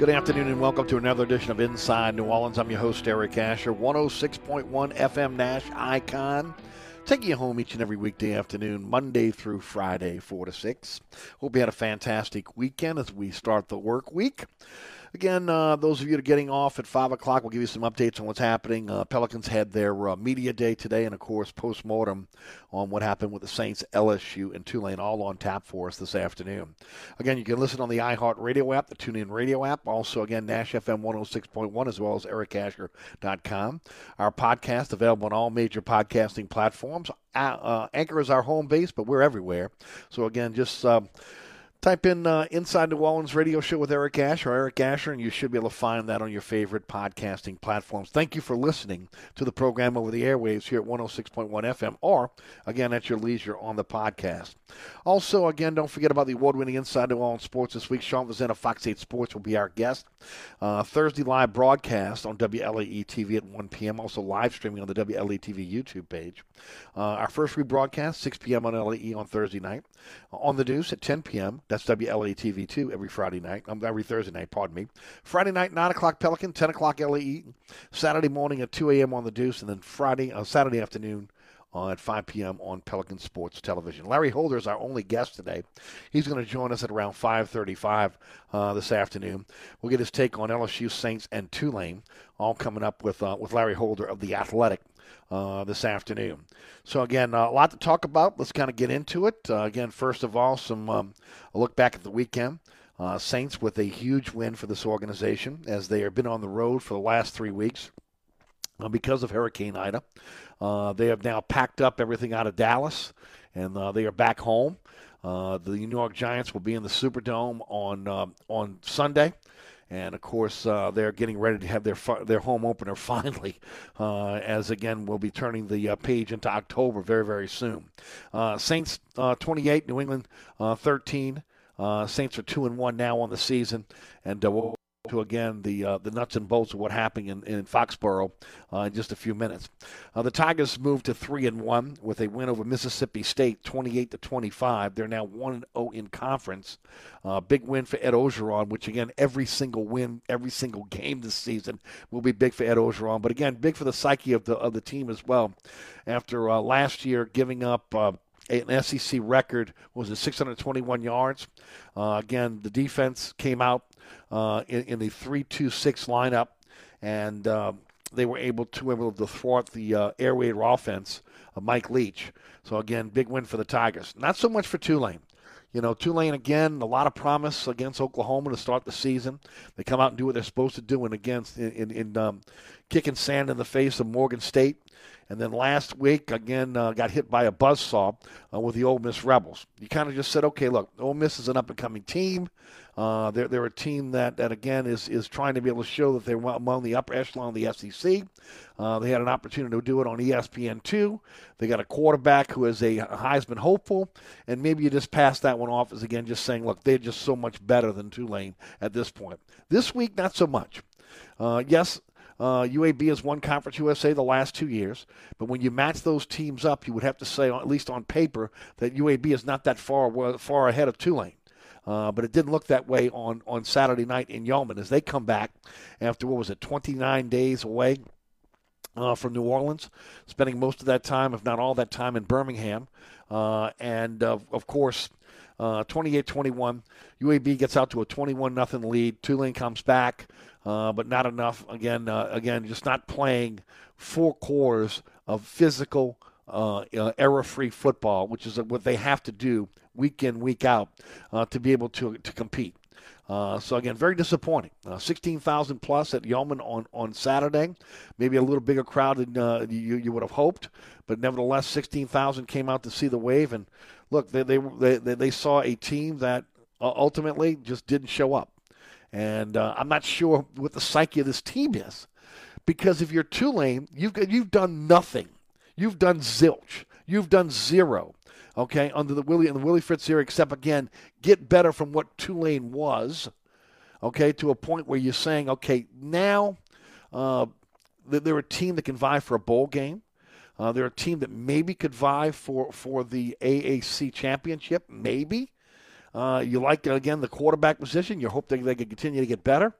Good afternoon and welcome to another edition of Inside New Orleans. I'm your host, Eric Asher, 106.1 FM Nash Icon. Taking you home each and every weekday afternoon, Monday through Friday, 4 to 6. Hope you had a fantastic weekend as we start the work week. Again, uh, those of you that are getting off at 5 o'clock, we'll give you some updates on what's happening. Uh, Pelicans had their uh, media day today, and of course, post mortem on what happened with the Saints, LSU, and Tulane, all on tap for us this afternoon. Again, you can listen on the iHeart Radio app, the TuneIn Radio app, also, again, Nash FM 106.1, as well as ericasher.com. Our podcast available on all major podcasting platforms. Uh, Anchor is our home base, but we're everywhere. So, again, just. Type in uh, Inside New Orleans Radio Show with Eric Asher or Eric Asher, and you should be able to find that on your favorite podcasting platforms. Thank you for listening to the program over the airwaves here at 106.1 FM or, again, at your leisure on the podcast. Also, again, don't forget about the award winning Inside New Orleans Sports this week. Sean Fazende of Fox 8 Sports will be our guest. Uh, Thursday live broadcast on WLAE TV at 1 p.m., also live streaming on the WLAE TV YouTube page. Uh, our first rebroadcast, 6 p.m. on LAE on Thursday night. on the Deuce at 10 p.m. That's WLA TV 2 every Friday night, um, every Thursday night, pardon me. Friday night, 9 o'clock Pelican, 10 o'clock LAE. Saturday morning at 2 a.m. on the Deuce, and then Friday, uh, Saturday afternoon at 5 p.m. on Pelican Sports Television. Larry Holder is our only guest today. He's going to join us at around 5:35 uh, this afternoon. We'll get his take on LSU Saints and Tulane, all coming up with uh, with Larry Holder of the Athletic uh, this afternoon. So again, uh, a lot to talk about. Let's kind of get into it. Uh, again, first of all, some um, a look back at the weekend. Uh, Saints with a huge win for this organization as they have been on the road for the last three weeks because of Hurricane Ida. Uh, they have now packed up everything out of Dallas and they are back home. the New York Giants will be in the Superdome on um, on Sunday. And of course, uh, they're getting ready to have their their home opener finally, uh, as again we'll be turning the uh, page into October very very soon. Uh, Saints uh, 28, New England uh, 13. Saints are two and one now on the season, and we'll to again the uh, the nuts and bolts of what happened in, in Foxborough uh, in just a few minutes. Uh, the Tigers moved to three and one with a win over Mississippi State, 28 to 25. They're now one and zero oh in conference. Uh, big win for Ed Orgeron, which again every single win, every single game this season will be big for Ed Orgeron. But again, big for the psyche of the of the team as well. After uh, last year giving up uh, an SEC record was it 621 yards. Uh, again, the defense came out uh, in, in, the three-two-six lineup, and uh, they were able to able to thwart the uh, air raid offense of Mike Leach. So again, big win for the Tigers. Not so much for Tulane. You know, Tulane again, a lot of promise against Oklahoma to start the season. They come out and do what they're supposed to do, and against in, in, in um, kicking sand in the face of Morgan State. And then last week, again, uh, got hit by a buzzsaw uh, with the Ole Miss Rebels. You kind of just said, okay, look, Ole Miss is an up and coming team. Uh, they're, they're a team that, that, again, is, is trying to be able to show that they're among the upper echelon of the SEC. Uh, they had an opportunity to do it on ESPN2. They got a quarterback who is a Heisman hopeful, and maybe you just pass that one off as, again, just saying, look, they're just so much better than Tulane at this point. This week, not so much. Uh, yes, uh, UAB has won Conference USA the last two years, but when you match those teams up, you would have to say, at least on paper, that UAB is not that far far ahead of Tulane. Uh, but it didn't look that way on, on Saturday night in Yulman as they come back after, what was it, 29 days away uh, from New Orleans, spending most of that time, if not all that time, in Birmingham. Uh, and, of course, uh, 28 21. UAB gets out to a 21 nothing lead. Tulane comes back uh, but not enough. Again, uh, again, just not playing four quarters of physical, uh, uh error-free football, which is what they have to do week in, week out uh, to be able to to compete. Uh, so again, very disappointing. Uh, 16,000 plus at Yulman on, on Saturday. Maybe a little bigger crowd than uh, you, you would have hoped, but nevertheless, 16,000 came out to see the wave. And look, they they they, they saw a team that ultimately just didn't show up. And uh, I'm not sure what the psyche of this team is. Because if you're Tulane, you've, you've done nothing. You've done zilch. You've done zero, okay, under the Willie and the Willie Fritz era, except again, get better from what Tulane was, okay, to a point where you're saying, okay, now uh, they're a team that can vie for a bowl game. Uh, they're a team that maybe could vie for, for the AAC championship, maybe. Uh, you like, again, the quarterback position. You hope they, they can continue to get better.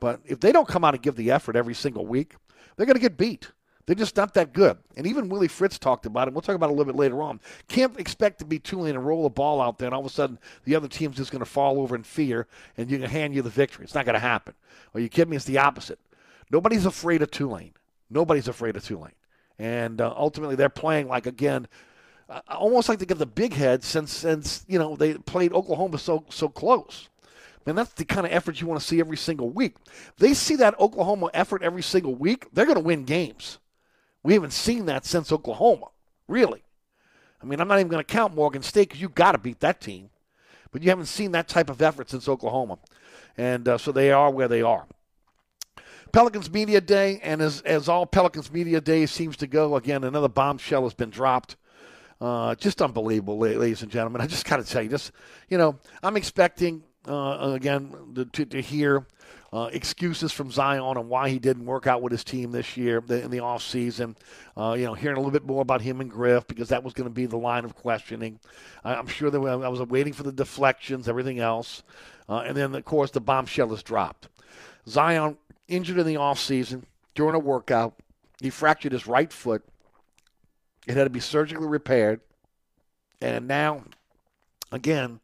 But if they don't come out and give the effort every single week, they're going to get beat. They're just not that good. And even Willie Fritz talked about it. We'll talk about it a little bit later on. Can't expect to be Tulane and roll a ball out there, and all of a sudden the other team's just going to fall over in fear, and you can hand you the victory. It's not going to happen. Are you kidding me? It's the opposite. Nobody's afraid of Tulane. Nobody's afraid of Tulane. And uh, ultimately, they're playing like, again, I almost like to give the big head since since you know they played Oklahoma so so close. Man, that's the kind of effort you want to see every single week. They see that Oklahoma effort every single week, they're going to win games. We haven't seen that since Oklahoma, really. I mean, I'm not even going to count Morgan State because you got to beat that team. but you haven't seen that type of effort since Oklahoma. And uh, so they are where they are. Pelicans Media Day, and as, as all Pelicans Media Day seems to go, again, another bombshell has been dropped. Uh, just unbelievable, ladies and gentlemen. I just got to tell you, just, you know, I'm expecting, uh, again, to, to hear uh, excuses from Zion on why he didn't work out with his team this year in the offseason. Uh, you know, hearing a little bit more about him and Griff because that was going to be the line of questioning. I, am sure that I was waiting for the deflections, everything else. Uh, and then, of course, the bombshell is dropped. Zion injured in the offseason during a workout. He fractured his right foot. It had to be surgically repaired. And now, again,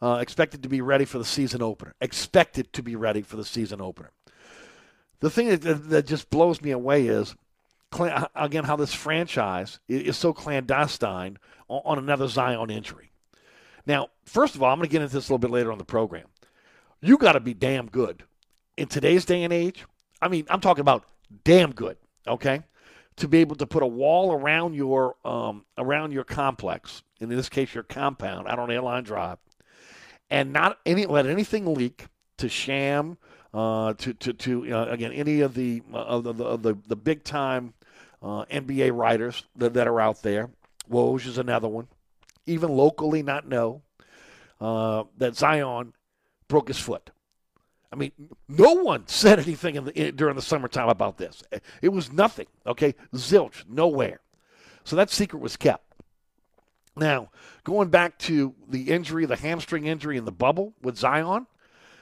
uh, expected to be ready for the season opener. Expected to be ready for the season opener. The thing that, that just blows me away is, again, how this franchise is so clandestine on another Zion injury. Now, first of all, I'm going to get into this a little bit later on the program. You got to be damn good in today's day and age. I mean, I'm talking about damn good. Okay, to be able to put a wall around your um, around your complex, in this case, your compound out on Airline Drive, and not any let anything leak to Shams uh, to to to uh, again any of the uh, of the, the, the, the big time uh, NBA writers that, that are out there. Woj is another one. Even locally, not know uh, that Zion broke his foot. I mean, no one said anything in the, in, during the summertime about this. Eh, it was nothing. Okay, zilch, nowhere. So that secret was kept. Now, going back to the injury, the hamstring injury in the bubble with Zion,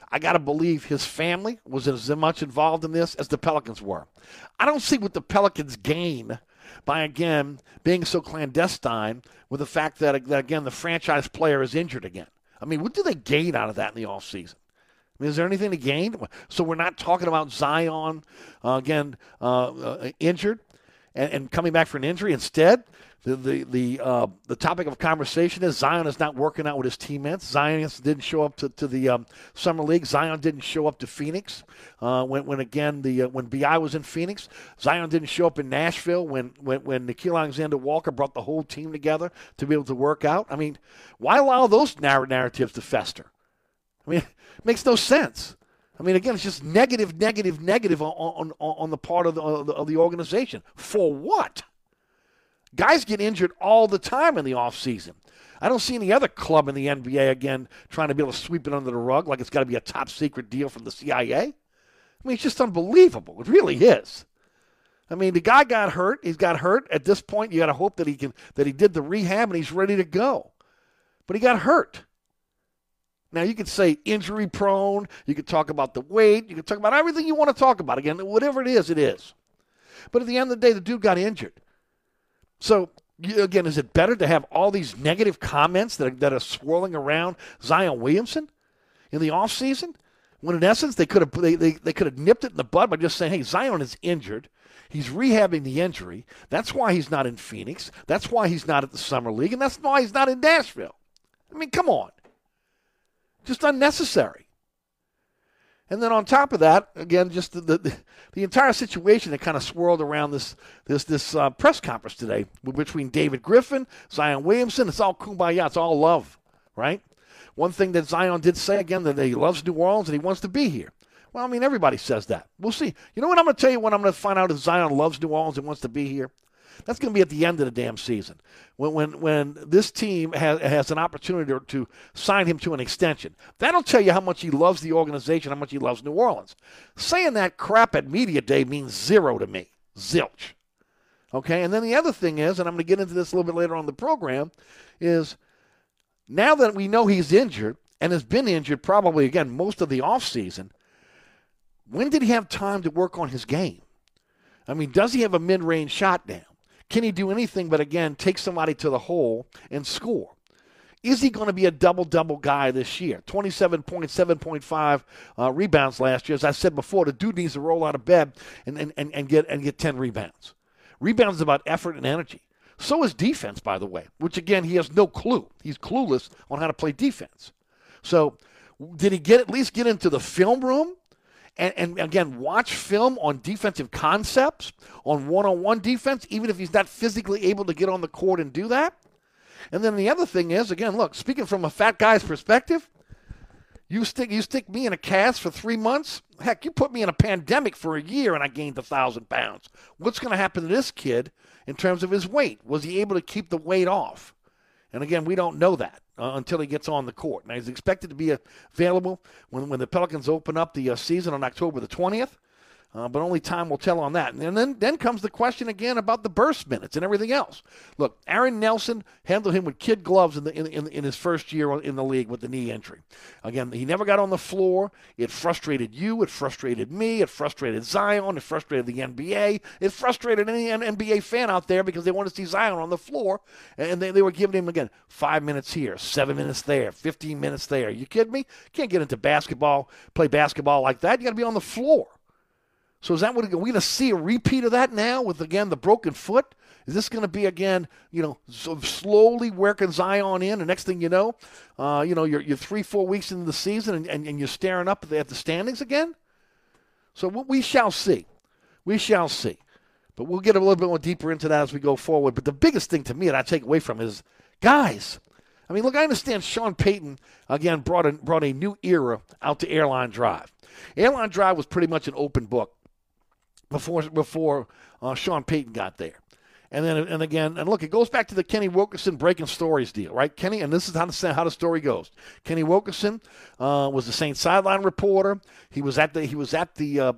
I got to believe his family was as much involved in this as the Pelicans were. I don't see what the Pelicans gain by, again, being so clandestine with the fact that, that again, the franchise player is injured again. I mean, what do they gain out of that in the offseason? I mean, is there anything to gain? So we're not talking about Zion, uh, again, uh, uh, injured and, and, coming back for an injury. Instead, the the the, uh, the topic of conversation is Zion is not working out with his teammates. Zion didn't show up to, to the um, summer league. Zion didn't show up to Phoenix uh, when when again the uh, when Bi was in Phoenix. Zion didn't show up in Nashville when when when Nickeil Alexander Walker brought the whole team together to be able to work out. I mean, why allow those narr- narratives to fester? I mean, makes no sense. I mean, again, it's just negative, negative, negative on, on, on the part of the, of the organization. For what? Guys get injured all the time in the offseason. I don't see any other club in the NBA again trying to be able to sweep it under the rug like it's got to be a top secret deal from the CIA. I mean, it's just unbelievable. It really is. I mean, the guy got hurt. He's got hurt. At this point, you got to hope that he can that he did the rehab and he's ready to go. But he got hurt. Now you could say injury prone. You could talk about the weight. You could talk about everything you want to talk about. Again, whatever it is, it is. But at the end of the day, the dude got injured. So again, is it better to have all these negative comments that are, that are swirling around Zion Williamson in the offseason? When in essence they could have they, they, they could have nipped it in the bud by just saying, hey, Zion is injured. He's rehabbing the injury. That's why he's not in Phoenix. That's why he's not at the summer league, and that's why he's not in Nashville. I mean, come on. Just unnecessary. And then on top of that, again, just the, the, the entire situation that kind of swirled around this this this uh, press conference today between David Griffin, Zion Williamson. It's all kumbaya. It's all love, right? One thing that Zion did say again that he loves New Orleans and he wants to be here. Well, I mean, everybody says that. We'll see. You know what I'm going to tell you when I'm going to find out if Zion loves New Orleans and wants to be here? That's going to be at the end of the damn season when when when this team has, has an opportunity to, to sign him to an extension. That'll tell you how much he loves the organization, how much he loves New Orleans. Saying that crap at media day means zero to me, zilch. Okay, and then the other thing is, and I'm going to get into this a little bit later on the program, is now that we know he's injured and has been injured probably again most of the offseason, when did he have time to work on his game? I mean, does he have a mid range shot now? Can he do anything but, again, take somebody to the hole and score? Is he going to be a double double guy this year? 27.7.5 uh, rebounds last year. As I said before, the dude needs to roll out of bed and, and, and, and, get, and get 10 rebounds. Rebounds is about effort and energy. So is defense, by the way, which again, he has no clue. He's clueless on how to play defense. So, did he get at least get into the film room and, and again, watch film on defensive concepts, on one on one defense, even if he's not physically able to get on the court and do that. And then the other thing is, again, look, speaking from a fat guy's perspective, you stick you stick me in a cast for three months. Heck, you put me in a pandemic for a year and I gained a thousand pounds. What's going to happen to this kid in terms of his weight? Was he able to keep the weight off? And again, we don't know that uh, until he gets on the court. Now he's expected to be available when when the Pelicans open up the uh, season on October the twentieth. Uh, but only time will tell on that. And then, then comes the question again about the burst minutes and everything else. Look, Aaron Nelson handled him with kid gloves in, the, in, in, in his first year in the league with the knee injury. Again, he never got on the floor. It frustrated you. It frustrated me. It frustrated Zion. It frustrated the NBA. It frustrated any NBA fan out there because they want to see Zion on the floor. And they, they were giving him, again, five minutes here, seven minutes there, 15 minutes there. You kidding me? Can't get into basketball, play basketball like that. You got to be on the floor. So is that what are we going to see a repeat of that now with again the broken foot? Is this going to be again, you know, so slowly working Zion in, and next thing you know, uh, you know, you're, you're three, four weeks into the season, and, and, and you're staring up at the, at the standings again? So we shall see. We shall see. But we'll get a little bit more deeper into that as we go forward. But the biggest thing to me that I take away from is, guys, I mean, look, I understand Sean Payton, again, brought a, brought a new era out to Airline Drive. Airline Drive was pretty much an open book before before uh, Sean Payton got there. And then and again, and look, it goes back to the Kenny Wilkerson breaking stories deal, right? Kenny, and this is how the, how the story goes. Kenny Wilkerson uh, was the Saints sideline reporter. He was at the he was at the uh,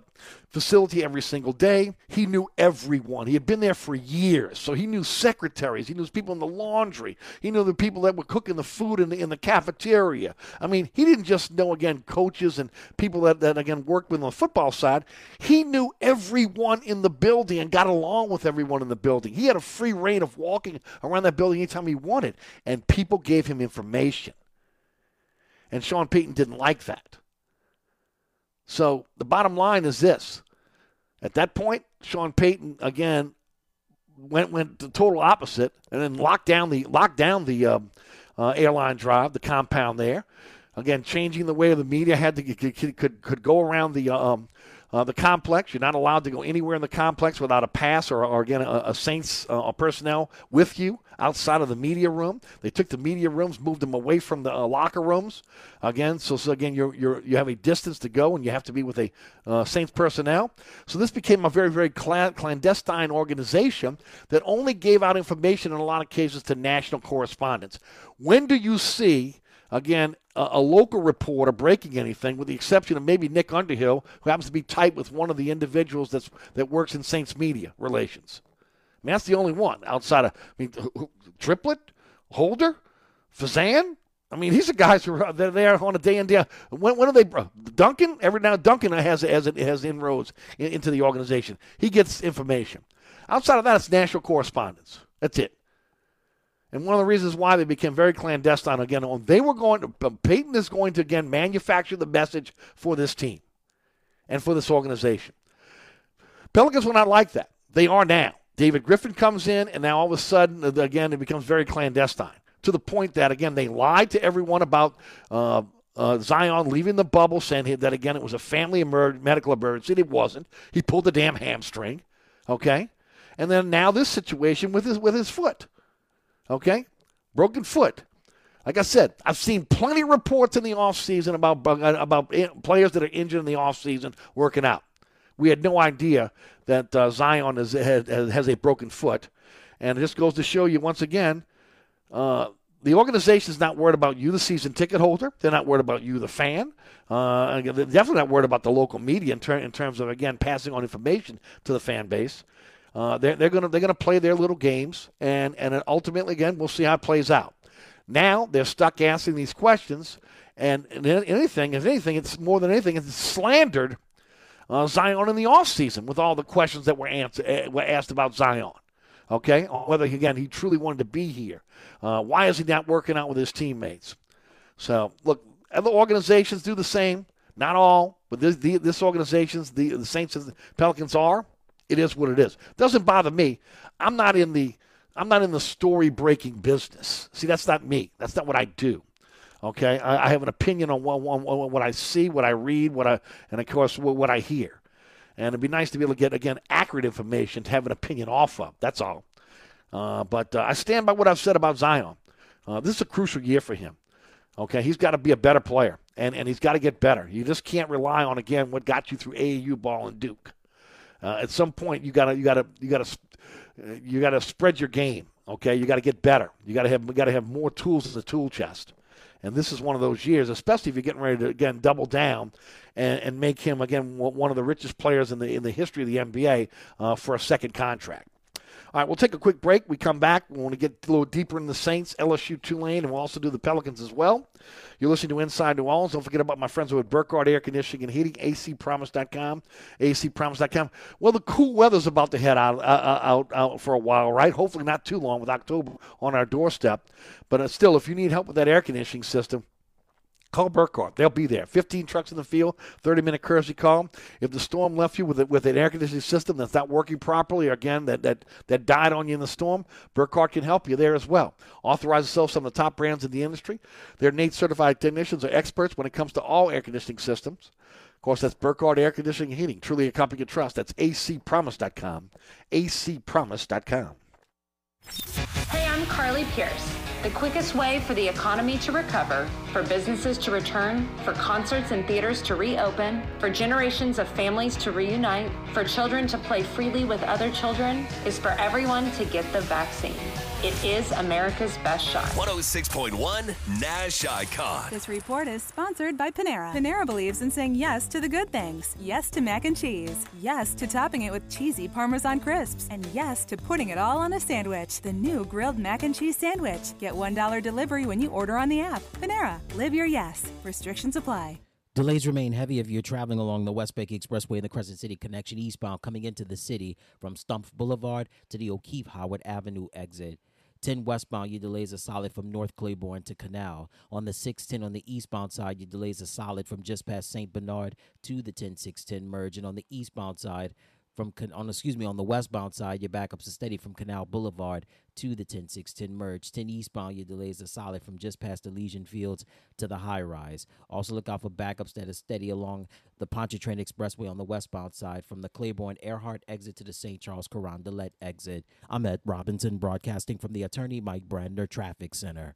facility every single day. He knew everyone. He had been there for years, so he knew secretaries. He knew people in the laundry. He knew the people that were cooking the food in the in the cafeteria. I mean, he didn't just know again coaches and people that, that again worked with on the football side. He knew everyone in the building and got along with everyone in the building. He had a free reign of walking around that building anytime he wanted, and people gave him information. And Sean Payton didn't like that. So the bottom line is this. At that point, Sean Payton again went went the total opposite and then locked down the locked down the um, uh, airline drive, the compound there. Again, changing the way the media had to could could, could go around the um, uh, the complex. You're not allowed to go anywhere in the complex without a pass or, or again, a, a Saints uh, personnel with you outside of the media room. They took the media rooms, moved them away from the uh, locker rooms. Again, so, so again, you're, you're, you have a distance to go and you have to be with a uh, Saints personnel. So this became a very, very cl- clandestine organization that only gave out information in a lot of cases to national correspondents. When do you see again, a, a, local reporter breaking anything, with the exception of maybe Nick Underhill, who happens to be tight with one of the individuals that's that works in Saints media relations. I mean, that's the only one outside of I mean, Triplett, Holder, Fazende. I mean, these are guys who are they're there on a day in day. When, when are they? Uh, Duncan every now Duncan has has has inroads into the organization. He gets information. Outside of that, it's national correspondence. That's it. And one of the reasons why they became very clandestine again, they were going to, Payton is going to again manufacture the message for this team and for this organization. Pelicans were not like that. They are now. David Griffin comes in, and now all of a sudden, uh, again, it becomes very clandestine to the point that, again, they lied to everyone about uh, uh, Zion leaving the bubble, saying that, again, it was a family emer- medical emergency. It wasn't. He pulled the damn hamstring, okay? And then now this situation with his, with his foot. Okay? Broken foot. Like I said, I've seen plenty of reports in the offseason about, about players that are injured in the offseason working out. We had no idea that uh, Zion is, has, has, a broken foot. And this goes to show you once again uh, the organization is not worried about you, the season ticket holder. They're not worried about you, the fan. Uh, they're definitely not worried about the local media in, ter- in, terms of, again, passing on information to the fan base. Uh, they're they're going to they're to play their little games, and and ultimately again we'll see how it plays out. Now they're stuck asking these questions, and, and anything, if anything, it's more than anything, it's slandered uh, Zion in the offseason with all the questions that were, answer, uh, were asked about Zion. Okay, whether again he truly wanted to be here, uh, why is he not working out with his teammates? So look, other organizations do the same. Not all, but this, the, this organizations, the, the Saints and the Pelicans are. It is what it is. Doesn't bother me. I'm not in the I'm not in the story breaking business. See, that's not me. That's not what I do. Okay, I, I have an opinion on what, what, what, I see, what I read, what I, and of course what, what I hear. And it'd be nice to be able to get again accurate information to have an opinion off of. That's all. Uh, but uh, I stand by what I've said about Zion. Uh, this is a crucial year for him. Okay, he's got to be a better player, and, and he's got to get better. You just can't rely on again what got you through AAU ball and Duke. Uh, at some point, you gotta you gotta you gotta you gotta spread your game. Okay, you got to get better. You got to have you got to have more tools in the tool chest. And this is one of those years, especially if you're getting ready to again double down and, and make him again one of the richest players in the in the history of the NBA uh, for a second contract. All right, we'll take a quick break. We come back. We want to get a little deeper in the Saints, LSU, Tulane, and we'll also do the Pelicans as well. You're listening to Inside New Orleans. Don't forget about my friends with Burkhardt Air Conditioning and Heating, acpromise.com, acpromise.com. Well, the cool weather's about to head out, uh, uh, out, out for a while, right? Hopefully not too long with October on our doorstep. But uh, still, if you need help with that air conditioning system, Call Burkhardt. They'll be there. 15 trucks in the field, 30 minute courtesy call. If the storm left you with, a, with an air conditioning system that's not working properly, or again, that, that, that died on you in the storm, Burkhardt can help you there as well. Authorize themselves some of the top brands in the industry. Their NATE certified technicians are experts when it comes to all air conditioning systems. Of course, that's Burkhardt Air Conditioning and Heating. Truly a company you trust. That's acpromise.com. acpromise.com. Hey, I'm Carly Pearce. The quickest way for the economy to recover, for businesses to return, for concerts and theaters to reopen, for generations of families to reunite, for children to play freely with other children, is for everyone to get the vaccine. It is America's best shot. 106.1 Nash Icon. This report is sponsored by Panera. Panera believes in saying yes to the good things. Yes to mac and cheese. Yes to topping it with cheesy Parmesan crisps. And yes to putting it all on a sandwich. The new grilled mac and cheese sandwich. Get $1 delivery when you order on the app. Panera. Live your yes. Restrictions apply. Delays remain heavy if you're traveling along the West Bank Expressway and the Crescent City connection eastbound coming into the city from Stumpf Boulevard to the O'Keefe Howard Avenue exit. 10 westbound, your delays are solid from North Claiborne to Canal. On the 610 on the eastbound side, your delays are solid from just past St. Bernard to the 10610 merge. And on the eastbound side, from on excuse me on the westbound side, your backups are steady from Canal Boulevard to the 10610 merge. 10 eastbound, your delays are solid from just past the Elysian Fields to the high rise. Also look out for backups that are steady along the Pontchartrain Expressway on the westbound side from the Claiborne Earhart exit to the St. Charles Carondelet exit. I'm at Robinson broadcasting from the Attorney Mike Brandner Traffic Center.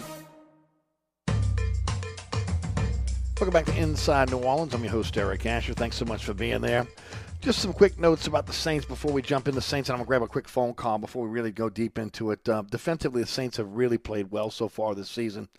Welcome back to Inside New Orleans. I'm your host, Eric Asher. Thanks so much for being there. Just some quick notes about the Saints before we jump into Saints, and I'm going to grab a quick phone call before we really go deep into it. Uh, defensively, the Saints have really played well so far this season.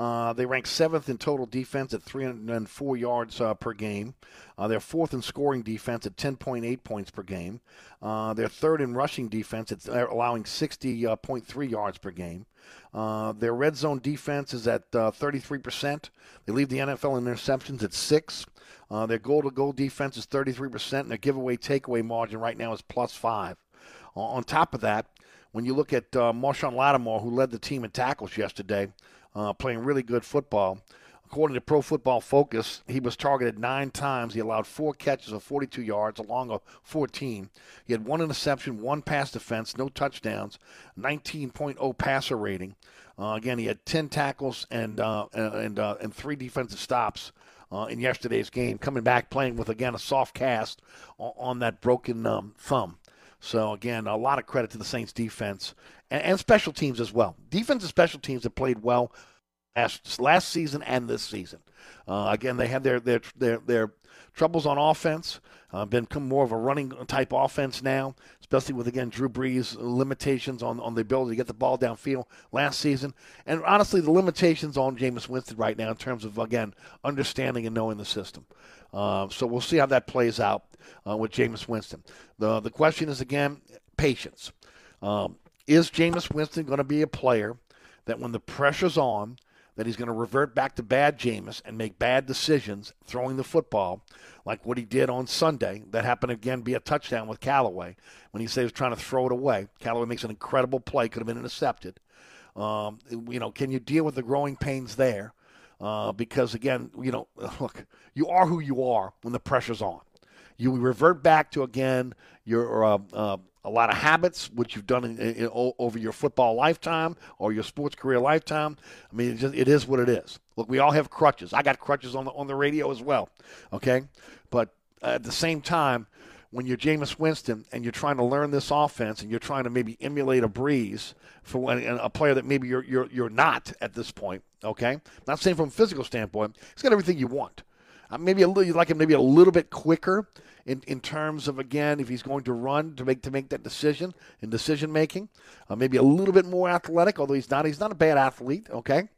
Uh, they rank seventh in total defense at 304 yards uh, per game. Uh, they're fourth in scoring defense at 10.8 points per game. Uh, they're third in rushing defense at allowing 60.3 yards per game. Uh, their red zone defense is at 33%. Uh, they lead the NFL in interceptions at six. their goal to goal defense is 33%, and their giveaway takeaway margin right now is plus five. on top of that, when you look at uh, Marshon Lattimore, who led the team in tackles yesterday, uh, playing really good football. According to Pro Football Focus, he was targeted nine times. He allowed four catches of 42 yards, along of 14. He had one interception, one pass defense, no touchdowns, 19.0 passer rating. Uh, again, he had 10 tackles and uh, and uh, and three defensive stops uh, in yesterday's game. Coming back, playing with again a soft cast on, on that broken um, thumb. So again, a lot of credit to the Saints defense and, and special teams as well. Defense and special teams have played well last, last season and this season. Uh, again, they had their their their, their troubles on offense. Uh, become more of a running type offense now, especially with again Drew Brees limitations on, on the ability to get the ball downfield last season, and honestly the limitations on Jameis Winston right now in terms of again understanding and knowing the system. Uh, so we'll see how that plays out uh, with Jameis Winston. The the question is again patience. Um, is Jameis Winston going to be a player that when the pressure's on, that he's going to revert back to bad Jameis and make bad decisions throwing the football, like what he did on Sunday. That happened again be a touchdown with Callaway when he said he was trying to throw it away. Callaway makes an incredible play, could have been intercepted. Um, you know, can you deal with the growing pains there? Uh, because again, you know, look, you are who you are when the pressure's on. You revert back to again your uh, uh, a lot of habits, which you've done in, in, in, over your football lifetime or your sports career lifetime. I mean, it, just, it is what it is. Look, we all have crutches. I got crutches on the on the radio as well. Okay, but at the same time, when you're Jameis Winston and you're trying to learn this offense and you're trying to maybe emulate a Brees for when, a player that maybe you're you're you're not at this point. Okay, not saying from a physical standpoint, he's got everything you want. Uh, maybe a little, you like him maybe a little bit quicker in, in terms of again if he's going to run to make to make that decision in decision making. Uh, maybe a little bit more athletic, although he's not he's not a bad athlete. Okay,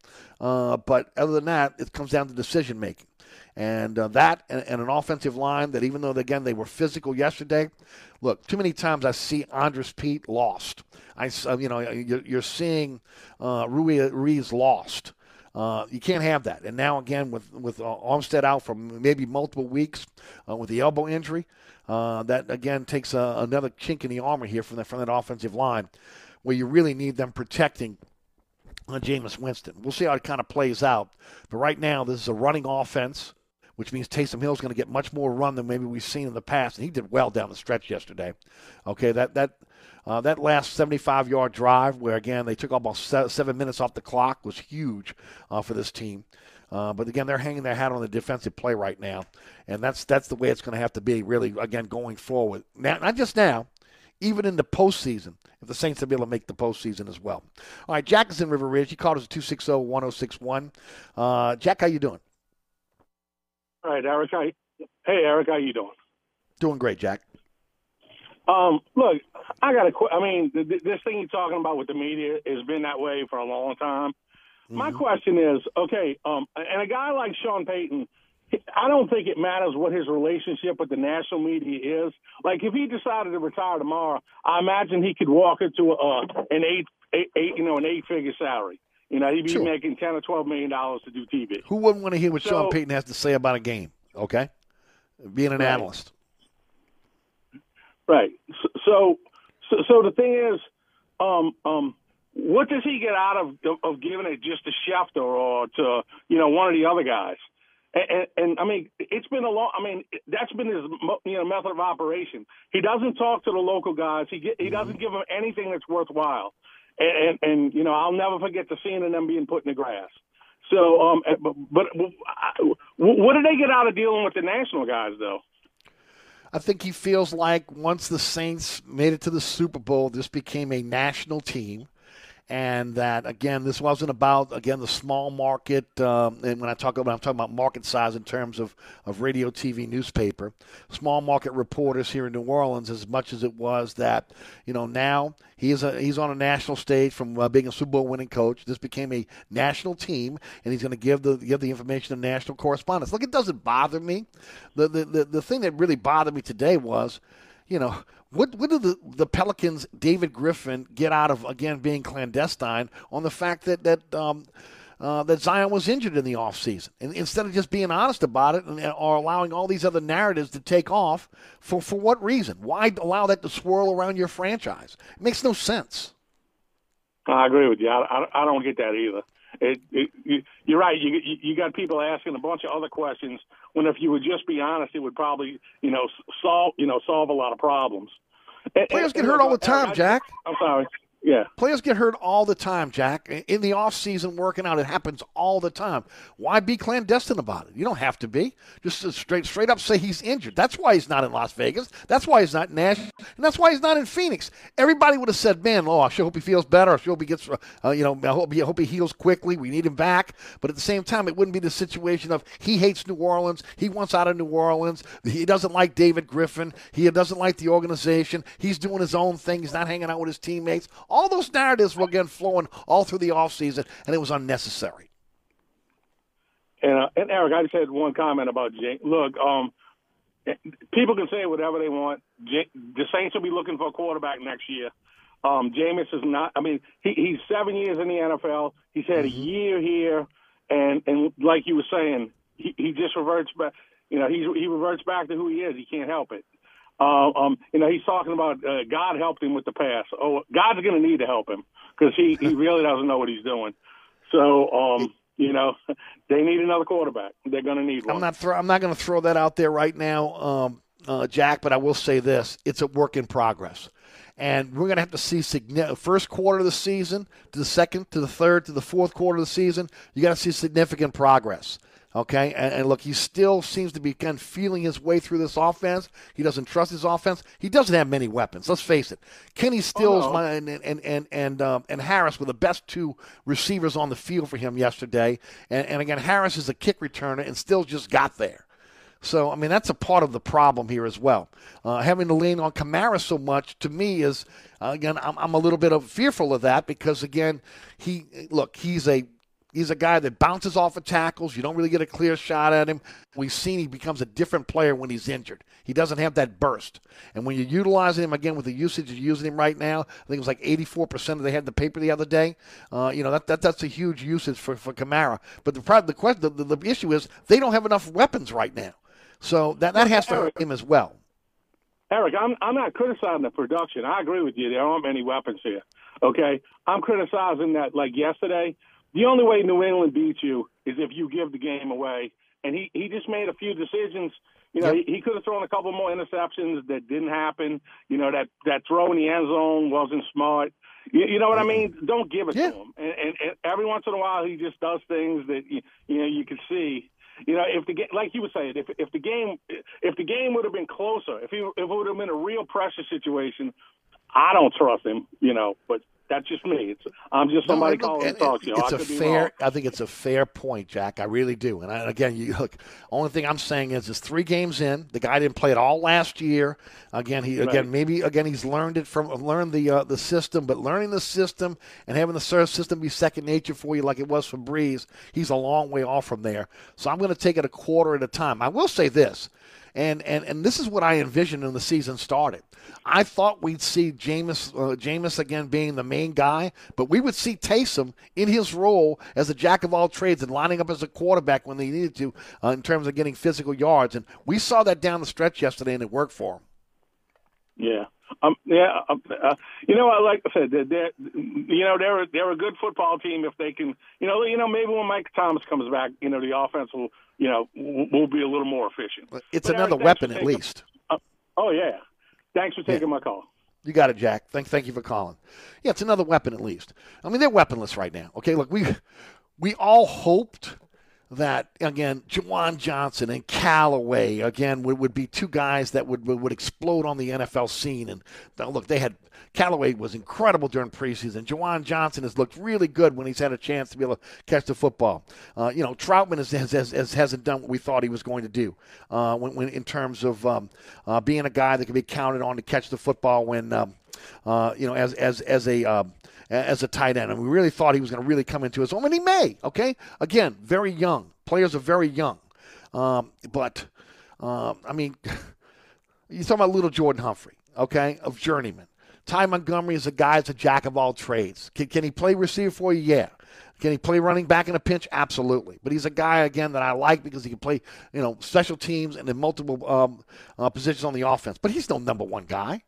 uh, but other than that, it comes down to decision making. And uh, that and, and, an offensive line that, even though, again, they were physical yesterday, look, too many times I see Andrus Peat lost. I, uh, you know, you're, seeing uh, Rui Reeves lost. Uh, you can't have that. And now again with with uh, Armstead out for maybe multiple weeks uh, with the elbow injury, uh, that again takes a, another chink in the armor here from the from that offensive line, where you really need them protecting. Uh, Jameis Winston. We'll see how it kind of plays out. But right now, this is a running offense which means Taysom Hill is going to get much more run than maybe we've seen in the past. And he did well down the stretch yesterday. Okay, that that uh, that last 75 yard drive, where again they took almost seven minutes off the clock, was huge uh, for this team. Uh, but again, they're hanging their hat on the defensive play right now, and that's that's the way it's going to have to be. Really, again, going forward. Now, not just now, even in the postseason, if the Saints are be able to make the postseason as well. All right, Jack is in River Ridge. He called us at 260-1061. Uh, Jack, how you doing? All right, Eric. How, hey, Eric, how you doing? Doing great, Jack. Um, look, I got a. I mean, th- this thing you're talking about with the media has been that way for a long time. Mm-hmm. My question is, okay, um, and a guy like Sean Payton, I don't think it matters what his relationship with the national media is. Like, if he decided to retire tomorrow, I imagine he could walk into a, an eight, eight, eight you know, an eight-figure salary. You know, he'd be sure. making ten or twelve million dollars to do TV. Who wouldn't want to hear what so, Sean Payton has to say about a game? Okay, being an right. analyst. Right. So, so, so the thing is, um, um, what does he get out of of giving it just to Schefter or to you know one of the other guys? And, and, and I mean, it's been a long. I mean, that's been his you know method of operation. He doesn't talk to the local guys. He get, he mm-hmm. doesn't give them anything that's worthwhile. And, and, and you know, I'll never forget the scene of them being put in the grass. So, um, but, but what did they get out of dealing with the national guys, though? I think he feels like once the Saints made it to the Super Bowl, this became a national team. And that again, this wasn't about again the small market. Um, and when I talk about, I'm talking about market size in terms of of radio, TV, newspaper, small market reporters here in New Orleans, as much as it was that you know now he is a, he's on a national stage from uh, being a Super Bowl winning coach. This became a national team, and he's going to give the give the information to national correspondents. Look, it doesn't bother me. The, the the the thing that really bothered me today was, you know, what what did the, the Pelicans, David Griffin, get out of again being clandestine on the fact that that um, uh, that Zion was injured in the offseason. And instead of just being honest about it and, or allowing all these other narratives to take off, for, for what reason? Why allow that to swirl around your franchise? It makes no sense. I agree with you. I, I, I don't get that either. It, it, you, you're right. You, you got people asking a bunch of other questions when if you would just be honest, it would probably you know solve you know solve a lot of problems. Players get hurt all the time, Jack. I'm sorry. Yeah. Players get hurt all the time, Jack. In the off season, working out, it happens all the time. Why be clandestine about it? You don't have to be. Just straight straight up say he's injured. That's why he's not in Las Vegas. That's why he's not in Nashville, and that's why he's not in Phoenix. Everybody would have said, "Man, oh, I sure hope he feels better. I sure hope he gets, uh, you know, I hope, he, I hope he heals quickly. We need him back." But at the same time, it wouldn't be the situation of he hates New Orleans. He wants out of New Orleans. He doesn't like David Griffin. He doesn't like the organization. He's doing his own thing. He's not hanging out with his teammates all those narratives were again flowing all through the offseason, and it was unnecessary. And, uh, and Eric, I just had one comment about Jay. Look, um, people can say whatever they want. J- the Saints will be looking for a quarterback next year. Um, Jameis is not. I mean, he, he's seven years in the NFL. He's had a Mm-hmm. year here, and and like you were saying, he, he just reverts back. You know, he he reverts back to who he is. He can't help it. Uh, um, you know, he's talking about uh, God helped him with the pass. Oh, God's going to need to help him because he he really doesn't know what he's doing. So, um, you know, they need another quarterback. They're going to need one. I'm not. Throw, I'm not going to throw that out there right now, um, uh, Jack. But I will say this: it's a work in progress, and we're going to have to see signi- first quarter of the season to the second to the third to the fourth quarter of the season. You got to see significant progress. Okay, and, and, look, he still seems to be kind of feeling his way through this offense. He doesn't trust his offense. He doesn't have many weapons. Let's face it. Kenny Stills Oh, no. and and and and, um, and Harris were the best two receivers on the field for him yesterday. And, and again, Harris is a kick returner, and Stills just got there. So, I mean, that's a part of the problem here as well. Uh, having to lean on Kamara so much to me is, uh, again, I'm, I'm a little bit of fearful of that because, again, he look, he's a He's a guy that bounces off of tackles. You don't really get a clear shot at him. We've seen he becomes a different player when he's injured. He doesn't have that burst. And when you're utilizing him again with the usage you're using him right now, I think it was like 84% they had the paper the other day. Uh, you know that, that that's a huge usage for for Kamara. But the problem, the question, the, the, the issue is they don't have enough weapons right now. So that that has to hurt him as well. Eric, I'm I'm not criticizing the production. I agree with you. There aren't many weapons here. Okay, I'm criticizing that. Like yesterday, the only way New England beats you is if you give the game away. And he he just made a few decisions. You know, Yep. he, he could have thrown a couple more interceptions that didn't happen. You know, that that throw in the end zone wasn't smart. You, you know what I mean? Don't give it Yeah. to him. And, and, and every once in a while, he just does things that you, you know you can see. You know, if the game, like you were saying, if if the game if the game would have been closer, if he if it would have been a real pressure situation, I don't trust him. You know, but that's just me. It's I'm just somebody No, calling and- to talk. You know, it's I a fair. I think it's a fair point, Jack. I really do. And I, again, you look. Only thing I'm saying is, it's three games in. The guy didn't play it all last year. Again, he Right. again maybe again he's learned it from learned the uh, the system, but learning the system and having the system be second nature for you, like it was for Brees, he's a long way off from there. So I'm going to take it a quarter at a time. I will say this. And, and and this is what I envisioned when the season started. I thought we'd see Jameis uh, Jameis again being the main guy, but we would see Taysom in his role as a jack of all trades and lining up as a quarterback when they needed to uh, in terms of getting physical yards. And we saw that down the stretch yesterday, and it worked for him. Yeah. Um, yeah, um, uh, you know, like I said, they're, they're, you know, they're a, they're a good football team if they can, you know, you know, maybe when Mike Thomas comes back, you know, the offense will, you know, will, be a little more efficient. It's But, another Eric, weapon at taking- least. Uh, oh yeah, thanks for taking my call. You got it, Jack. Thank, thank you for calling. Yeah, it's another weapon at least. I mean, they're weaponless right now. Okay, look, we we all hoped that again, Juwan Johnson and Callaway again would, would be two guys that would, would, explode on the NFL scene. And look, they had Callaway was incredible during preseason. Juwan Johnson has looked really good when he's had a chance to be able to catch the football. Uh, you know, Trautman has, has, has, hasn't done what we thought he was going to do uh, when, when, in terms of um, uh, being a guy that can be counted on to catch the football when, um, uh, you know, as, as, as a um, as a tight end. And we really thought he was going to really come into his own, and he may. Okay, again, very young. Players are very young, um, but um, I mean, you're talking about little Jordan Humphrey, okay, of journeyman. Ty Montgomery is a guy that's a jack of all trades. Can, can he play receiver for you? Yeah. Can he play running back in a pinch? Absolutely. But he's a guy again that I like because he can play, you know, special teams and in multiple um, uh, positions on the offense. But he's no number one guy.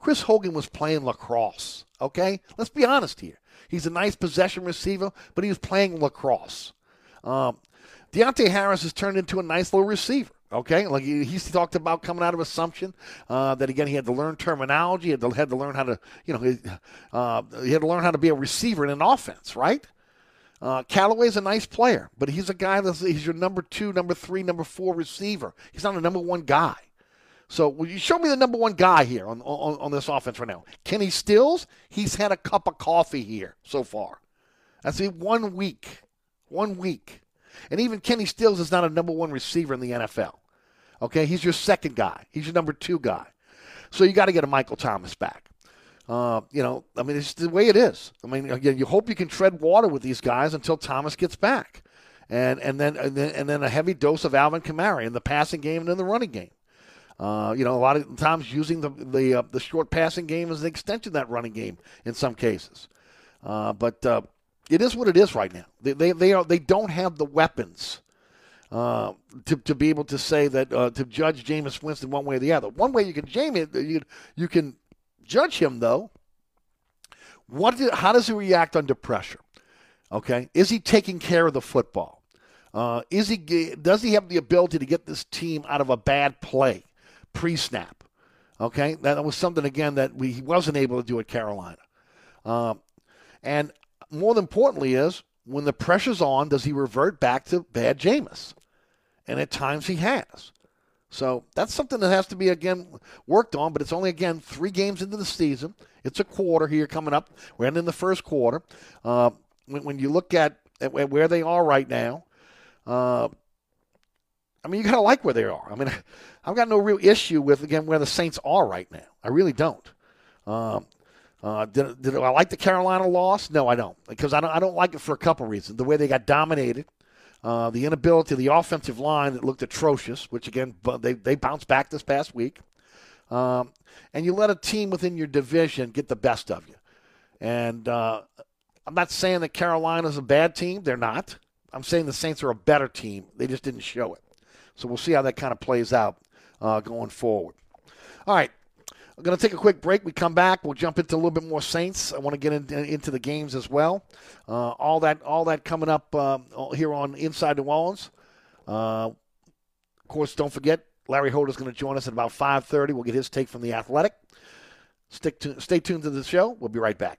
Chris Hogan was playing lacrosse. Okay, let's be honest here. He's a nice possession receiver, but he was playing lacrosse. Um, Deonte Harris has turned into a nice little receiver. Okay, like he, he talked about coming out of Assumption uh, that again he had to learn terminology, he had to, had to learn how to you know he, uh, he had to learn how to be a receiver in an offense, right? Uh, Callaway's a nice player, but he's a guy that's he's your number two, number three, number four receiver. He's not a number one guy. So will you show me the number one guy here on, on, on this offense right now? Kenny Stills, he's had a cup of coffee here so far. That's it, one week. One week. And even Kenny Stills is not a number one receiver in the NFL. Okay, he's your second guy. He's your number two guy. So you got to get a Michael Thomas back. Uh, you know, I mean, it's the way it is. I mean, again, you hope you can tread water with these guys until Thomas gets back, and and then and then, and then a heavy dose of Alvin Kamara in the passing game and in the running game. Uh, you know, a lot of times using the the, uh, the short passing game as an extension of that running game in some cases. Uh, but uh, it is what it is right now. They they they, are, they don't have the weapons uh, to to be able to say that uh, to judge Jameis Winston one way or the other. One way you can Jameis you you can judge him though. What did, how does he react under pressure? Okay, is he taking care of the football? is he does he have the ability to get this team out of a bad play? Pre-snap. Okay, that was something again that we he wasn't able to do at Carolina. Um, and more importantly is when the pressure's on, does he revert back to bad Jameis? And at times he has. So that's something that has to be again worked on. But it's only again three games into the season. It's a quarter here coming up. We're ending the first quarter. Uh, when, when, you look at, at, where they are right now, uh, I mean, you got to like where they are. I mean, I've got no real issue with again where the Saints are right now. I really don't. Um, uh, did, did I like the Carolina loss? No, I don't, because I don't. I don't like it for a couple reasons. The way they got dominated, uh, the inability of the offensive line that looked atrocious, which again they they bounced back this past week, um, and you let a team within your division get the best of you. And uh, I'm not saying that Carolina's a bad team; they're not. I'm saying the Saints are a better team. They just didn't show it. So we'll see how that kind of plays out uh, going forward. All right. I'm going to take a quick break. We come back. We'll jump into a little bit more Saints. I want to get in, into the games as well. Uh, all that, all that coming up uh, here on Inside New Orleans. Uh, of course, don't forget Larry Holder is going to join us at about 5:30. We'll get his take from the Athletic. Stick to, stay tuned to the show. We'll be right back.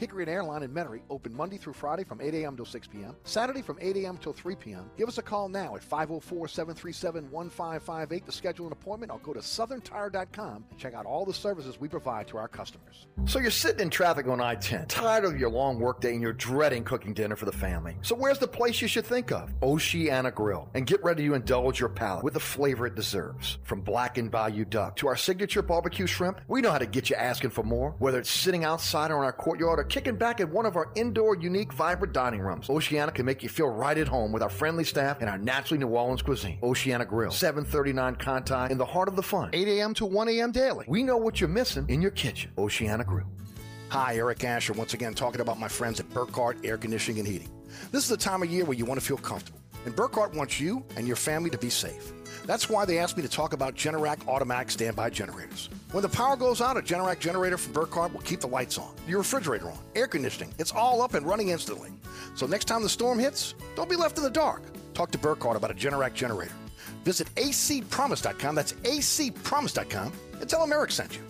Hickory and Airline in Metairie open Monday through Friday from 8 a.m. till 6 p.m., Saturday from 8 a.m. till 3 p.m. Give us a call now at 504 737 1558 to schedule an appointment or go to southerntire.com and check out all the services we provide to our customers. So you're sitting in traffic on I 10, tired of your long workday and you're dreading cooking dinner for the family. So where's the place you should think of? Oceana Grill. And get ready to indulge your palate with the flavor it deserves. From blackened bayou duck to our signature barbecue shrimp, we know how to get you asking for more, whether it's sitting outside or in our courtyard or kicking back at one of our indoor, unique, vibrant dining rooms. Oceana can make you feel right at home with our friendly staff and our naturally New Orleans cuisine. Oceana Grill, 739 Conti, in the heart of the fun, 8 a.m. to 1 a.m. daily. We know what you're missing in your kitchen. Oceana Grill. Hi, Eric Asher, once again talking about my friends at Burkhart Air Conditioning and Heating. This is the time of year where you want to feel comfortable, and Burkhart wants you and your family to be safe. That's why they asked me to talk about Generac automatic standby generators. When the power goes out, a Generac generator from Burkhart will keep the lights on, your refrigerator on, air conditioning. It's all up and running instantly. So next time the storm hits, don't be left in the dark. Talk to Burkhart about a Generac generator. Visit acpromise.com, that's acpromise.com, and tell them Eric sent you.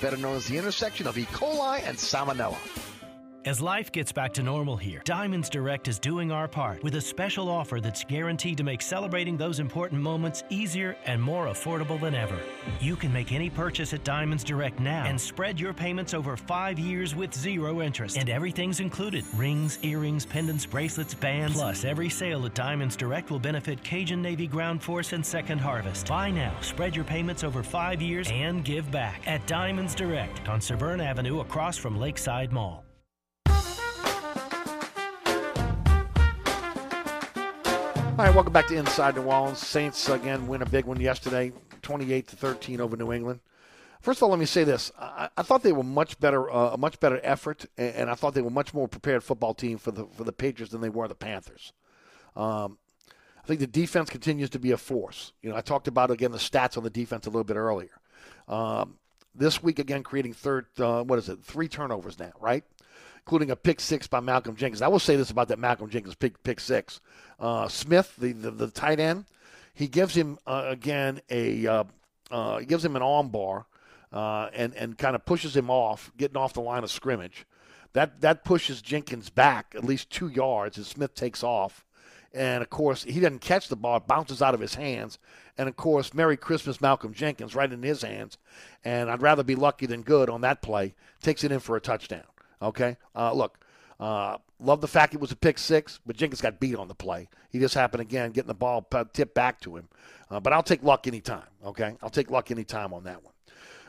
better known as the intersection of E. coli and salmonella. As life gets back to normal here, Diamonds Direct is doing our part with a special offer that's guaranteed to make celebrating those important moments easier and more affordable than ever. You can make any purchase at Diamonds Direct now and spread your payments over five years with zero interest. And everything's included rings, earrings, pendants, bracelets, bands. Plus, every sale at Diamonds Direct will benefit Cajun Navy Ground Force and Second Harvest. Buy now, spread your payments over five years, and give back at Diamonds Direct on Severn Avenue across from Lakeside Mall. All right, welcome back to Inside New Orleans. Saints again win a big one yesterday, 28 to 13 over New England. First of all, let me say this: I, I thought they were much better, uh, a much better effort, and, and, I thought they were much more prepared football team for the for the Patriots than they were the Panthers. Um, I think the defense continues to be a force. You know, I talked about again the stats on the defense a little bit earlier. Um, this week again, creating third, uh, what is it, three turnovers now, right? Including a pick six by Malcolm Jenkins. I will say this about that Malcolm Jenkins pick, pick six. Uh, Smith, the, the, the tight end, he gives him uh, again a uh, uh gives him an arm bar uh, and and kind of pushes him off, getting off the line of scrimmage. That that pushes Jenkins back at least two yards as Smith takes off. And of course, he doesn't catch the ball; bounces out of his hands. And of course, Merry Christmas, Malcolm Jenkins, right in his hands. And I'd rather be lucky than good on that play. Takes it in for a touchdown. Okay, uh, look, uh, love the fact it was a pick six, but Jenkins got beat on the play. He just happened again getting the ball tipped back to him. Uh, but I'll take luck anytime. Okay, I'll take luck anytime on that one.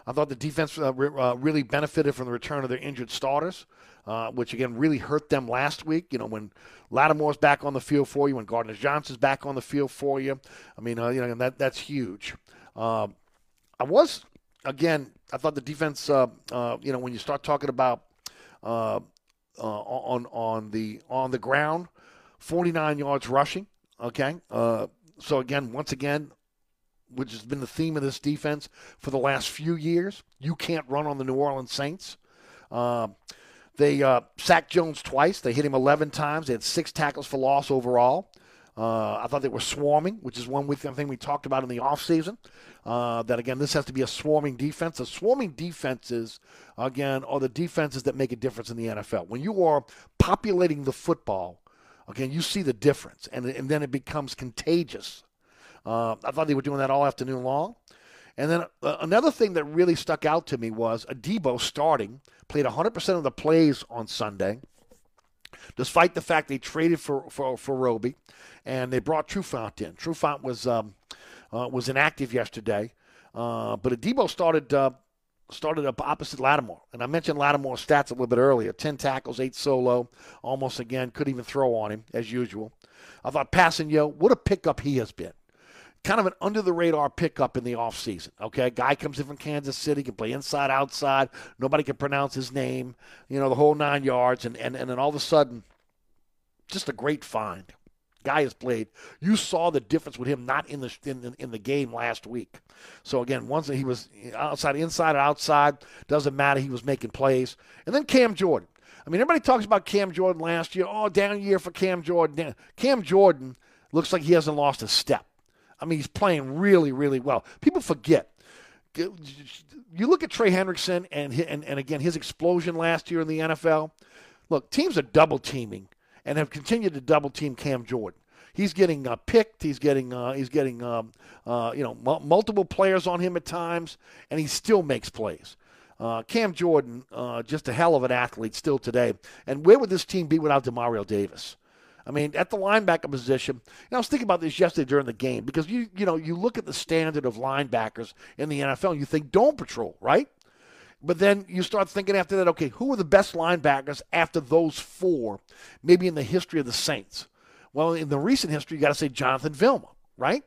I thought the defense uh, re- uh, really benefited from the return of their injured starters, uh, which again really hurt them last week. You know, when Lattimore's back on the field for you, when Gardner Johnson's back on the field for you. I mean, you know, that that's huge. I was again. I thought the defense. you know, when you start talking about uh, uh, on on the on the ground, 49 yards rushing. Okay, uh, so again, once again, which has been the theme of this defense for the last few years, you can't run on the New Orleans Saints. Uh, they uh, sacked Jones twice. They hit him 11 times. They had six tackles for loss overall. Uh, I thought they were swarming, which is one thing we talked about in the offseason. Uh, that, again, this has to be a swarming defense. The swarming defenses, again, are the defenses that make a difference in the NFL. When you are populating the football, again, you see the difference, and, and then it becomes contagious. Uh, I thought they were doing that all afternoon long. And then uh, another thing that really stuck out to me was Adebo starting, played 100% of the plays on Sunday despite the fact they traded for for, for Roby, and they brought Trufant in. Trufant was um, uh, was inactive yesterday, uh, but Adebo started uh, started up opposite Lattimore, and I mentioned Lattimore's stats a little bit earlier: ten tackles, eight solo, almost again couldn't even throw on him as usual. I thought passing yo, what a pickup he has been kind of an under the radar pickup in the offseason. Okay, guy comes in from Kansas City, can play inside, outside. Nobody can pronounce his name. You know the whole nine yards, and and and then all of a sudden, just a great find. Guy has played. You saw the difference with him not in the in, in the game last week. So again, once he was outside, inside, or outside, doesn't matter. He was making plays, and then Cam Jordan. I mean, everybody talks about Cam Jordan last year. Oh, down year for Cam Jordan. Cam Jordan looks like he hasn't lost a step. I mean, he's playing really, really well. People forget. You look at Trey Hendrickson and, and, and again, his explosion last year in the NFL. look, teams are double teaming and have continued to double team Cam Jordan. He's getting uh, picked. He's getting uh, he's getting um, uh, you know m- multiple players on him at times, and he still makes plays. Uh, Cam Jordan, uh, just a hell of an athlete still today. And where would this team be without Demario Davis? I mean, at the linebacker position, know, I was thinking about this yesterday during the game because you you know you look at the standard of linebackers in the NFL, and you think dome patrol, right? But then you start thinking after that, okay, who are the best linebackers after those four, maybe in the history of the Saints? Well, in the recent history, you got to say Jonathan Vilma, right?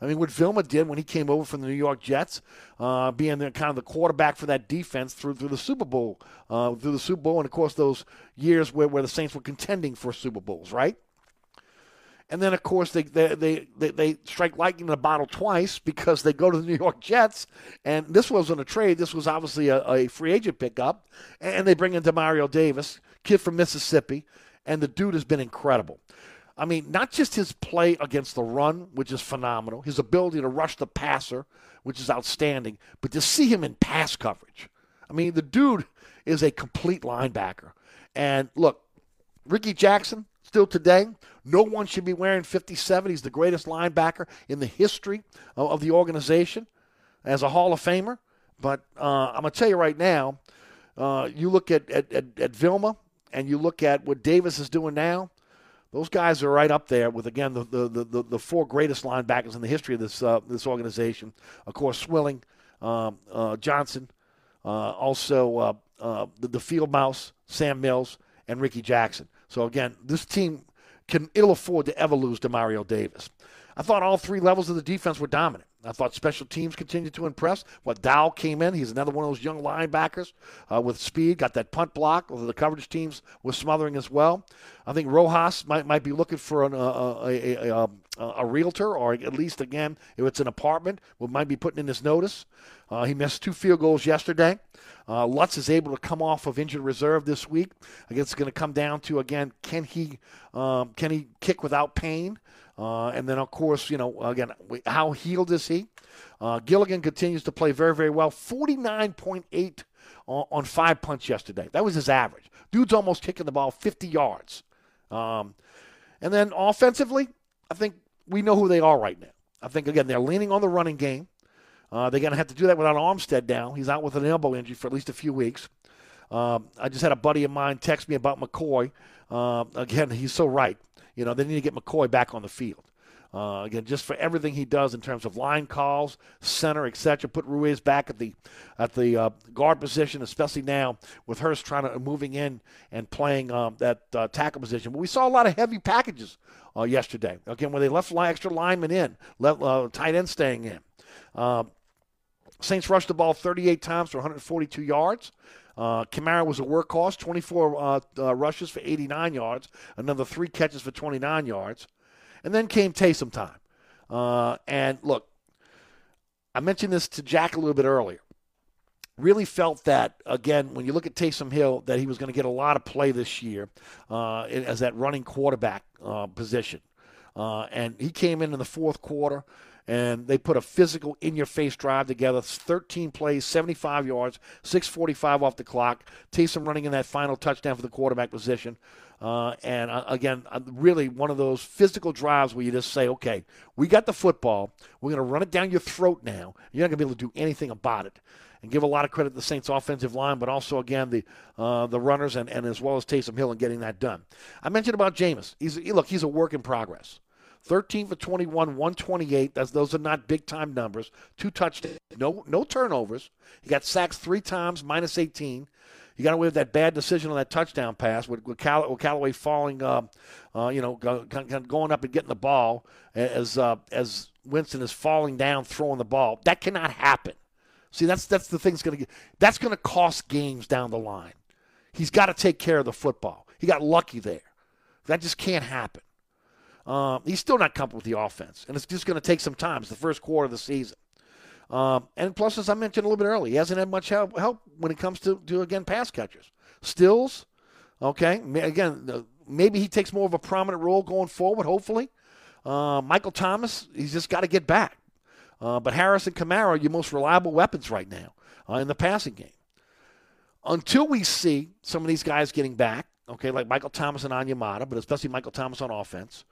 I mean, what Vilma did when he came over from the New York Jets, uh, being the, kind of the quarterback for that defense through through the Super Bowl, uh, through the Super Bowl, and of course those years where, where the Saints were contending for Super Bowls, right? And then, of course, they, they, they, they, strike lightning in a bottle twice because they go to the New York Jets. And this wasn't a trade. This was obviously a, a free agent pickup. And they bring in Demario Davis, kid from Mississippi. And the dude has been incredible. I mean, not just his play against the run, which is phenomenal, his ability to rush the passer, which is outstanding, but to see him in pass coverage. I mean, the dude is a complete linebacker. And look, Ricky Jackson, still today, no one should be wearing 57. He's the greatest linebacker in the history of, the organization as a Hall of Famer. But uh, I'm going to tell you right now, uh, you look at, at, at, at Vilma and you look at what Davis is doing now, those guys are right up there with again the the, the, the four greatest linebackers in the history of this uh, this organization. Of course, Swilling, um, uh, Johnson, uh, also uh, uh, the, the field mouse, Sam Mills, and Ricky Jackson. So again, this team can ill afford to ever lose Demario Davis. I thought all three levels of the defense were dominant. I thought special teams continued to impress. What Dow came in, he's another one of those young linebackers uh, with speed. Got that punt block. The coverage teams was smothering as well. I think Rosas might might be looking for an, uh, a, a, a, a, realtor, or at least again, if it's an apartment, we might be putting in his notice. Uh, he missed two field goals yesterday. Uh, Lutz is able to come off of injured reserve this week. I guess it's going to come down to again, can he um, can he kick without pain? Uh, and then, of course, you know, again, how healed is he? Uh, Gillikin continues to play very, very well. 49.8 on, on, five punts yesterday. That was his average. Dude's almost kicking the ball 50 yards. Um, and then offensively, I think we know who they are right now. I think, again, they're leaning on the running game. Uh, they're going to have to do that without Armstead now. He's out with an elbow injury for at least a few weeks. Um, I just had a buddy of mine text me about McCoy. Uh, again, he's so right. You know, they need to get McCoy back on the field. Uh, again, just for everything he does in terms of line calls, center, etc. Put Ruiz back at the at the uh, guard position, especially now with Hurst trying to moving in and playing um, that uh, tackle position. But we saw a lot of heavy packages uh, yesterday. Again, where they left extra linemen in, left uh, tight end staying in. Um, Saints rushed the ball 38 times for 142 yards. Uh, Kamara was a workhorse, 24 uh, uh, rushes for 89 yards, another three catches for 29 yards. And then came Taysom time. Uh, and look, I mentioned this to Jack a little bit earlier. Really felt that, again, when you look at Taysom Hill, that he was going to get a lot of play this year uh, as that running quarterback uh, position. and he came in in the fourth quarter and they put a physical in your face drive together 13 plays 75 yards 645 off the clock Taysom running in that final touchdown for the quarterback position uh, and uh, again uh, really one of those physical drives where you just say okay we got the football we're going to run it down your throat now you're not going to be able to do anything about it and give a lot of credit to the Saints' offensive line, but also again the uh, the runners and, and as well as Taysom Hill in getting that done. I mentioned about Jameis. He's look, he's a work in progress. 13 for 21, 128. That's, those are not big time numbers. Two touchdowns, no no turnovers. He got sacks three times, minus 18. He got away with that bad decision on that touchdown pass with, with, Call- with Callaway falling, uh, uh, you know, go, going up and getting the ball as uh, as Winston is falling down, throwing the ball. That cannot happen. See, that's that's the thing's going to. That's going to cost games down the line. He's got to take care of the football. He got lucky there. That just can't happen. Um, he's still not comfortable with the offense, and it's just going to take some time. It's the first quarter of the season. Um, and plus, as I mentioned a little bit earlier, he hasn't had much help, help when it comes to, to, again, pass catchers. Stills, okay, again, maybe he takes more of a prominent role going forward, hopefully. Uh, Michael Thomas, he's just got to get back. Uh, but Harris and Kamara are your most reliable weapons right now uh, in the passing game. until we see some of these guys getting back, okay, like Michael Thomas and Onyemata, but especially Michael Thomas on offense,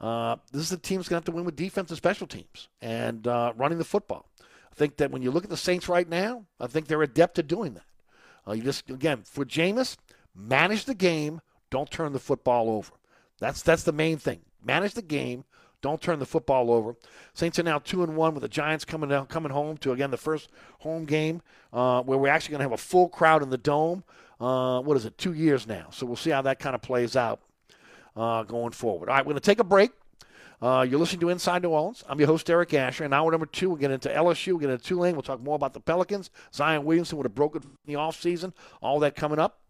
uh, this is a team's going to have to win with defense and special teams and uh, running the football. I think that when you look at the Saints right now, I think they're adept at doing that. Uh, you just again for Jameis, manage the game, don't turn the football over. That's that's the main thing. Manage the game, don't turn the football over. Saints are now two and one with the Giants coming down, coming home to again the first home game uh, where we're actually going to have a full crowd in the dome. Uh, what is it? Two years now. So we'll see how that kind of plays out uh, going forward. All right, we're going to take a break. Uh, you're listening to Inside New Orleans. I'm your host, Eric Asher. And hour number two, we'll get into LSU, we'll get into Tulane. We'll talk more about the Pelicans. Zion Williamson would have broken the offseason. All that coming up.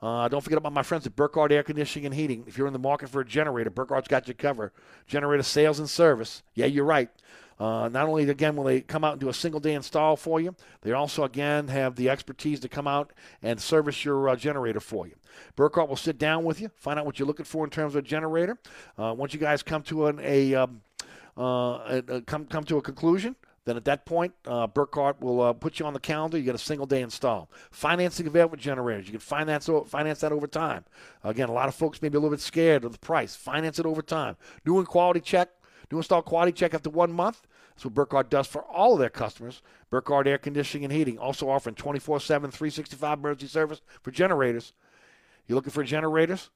Uh, don't forget about my friends at Burkhardt Air Conditioning and Heating. If you're in the market for a generator, Burkhardt's got you covered. Generator sales and service. Yeah, you're right. Uh, not only, again, will they come out and do a single day install for you, they also, again, have the expertise to come out and service your uh, generator for you. Burkhardt will sit down with you, find out what you're looking for in terms of a generator. Uh, once you guys come to an, a, um, uh, come, come to a conclusion, then at that point, uh, Burkhardt will uh, put you on the calendar. You get a single day install. Financing available generators. You can finance finance that over time. Again, a lot of folks may be a little bit scared of the price. Finance it over time. New and quality check. New install quality check after one month. That's what Burkhardt does for all of their customers. Burkhardt Air Conditioning and Heating, also offering 24 7, 365 emergency service for generators. You're looking for generators?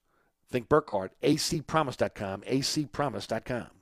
Think Burkhardt, acpromise.com, acpromise.com.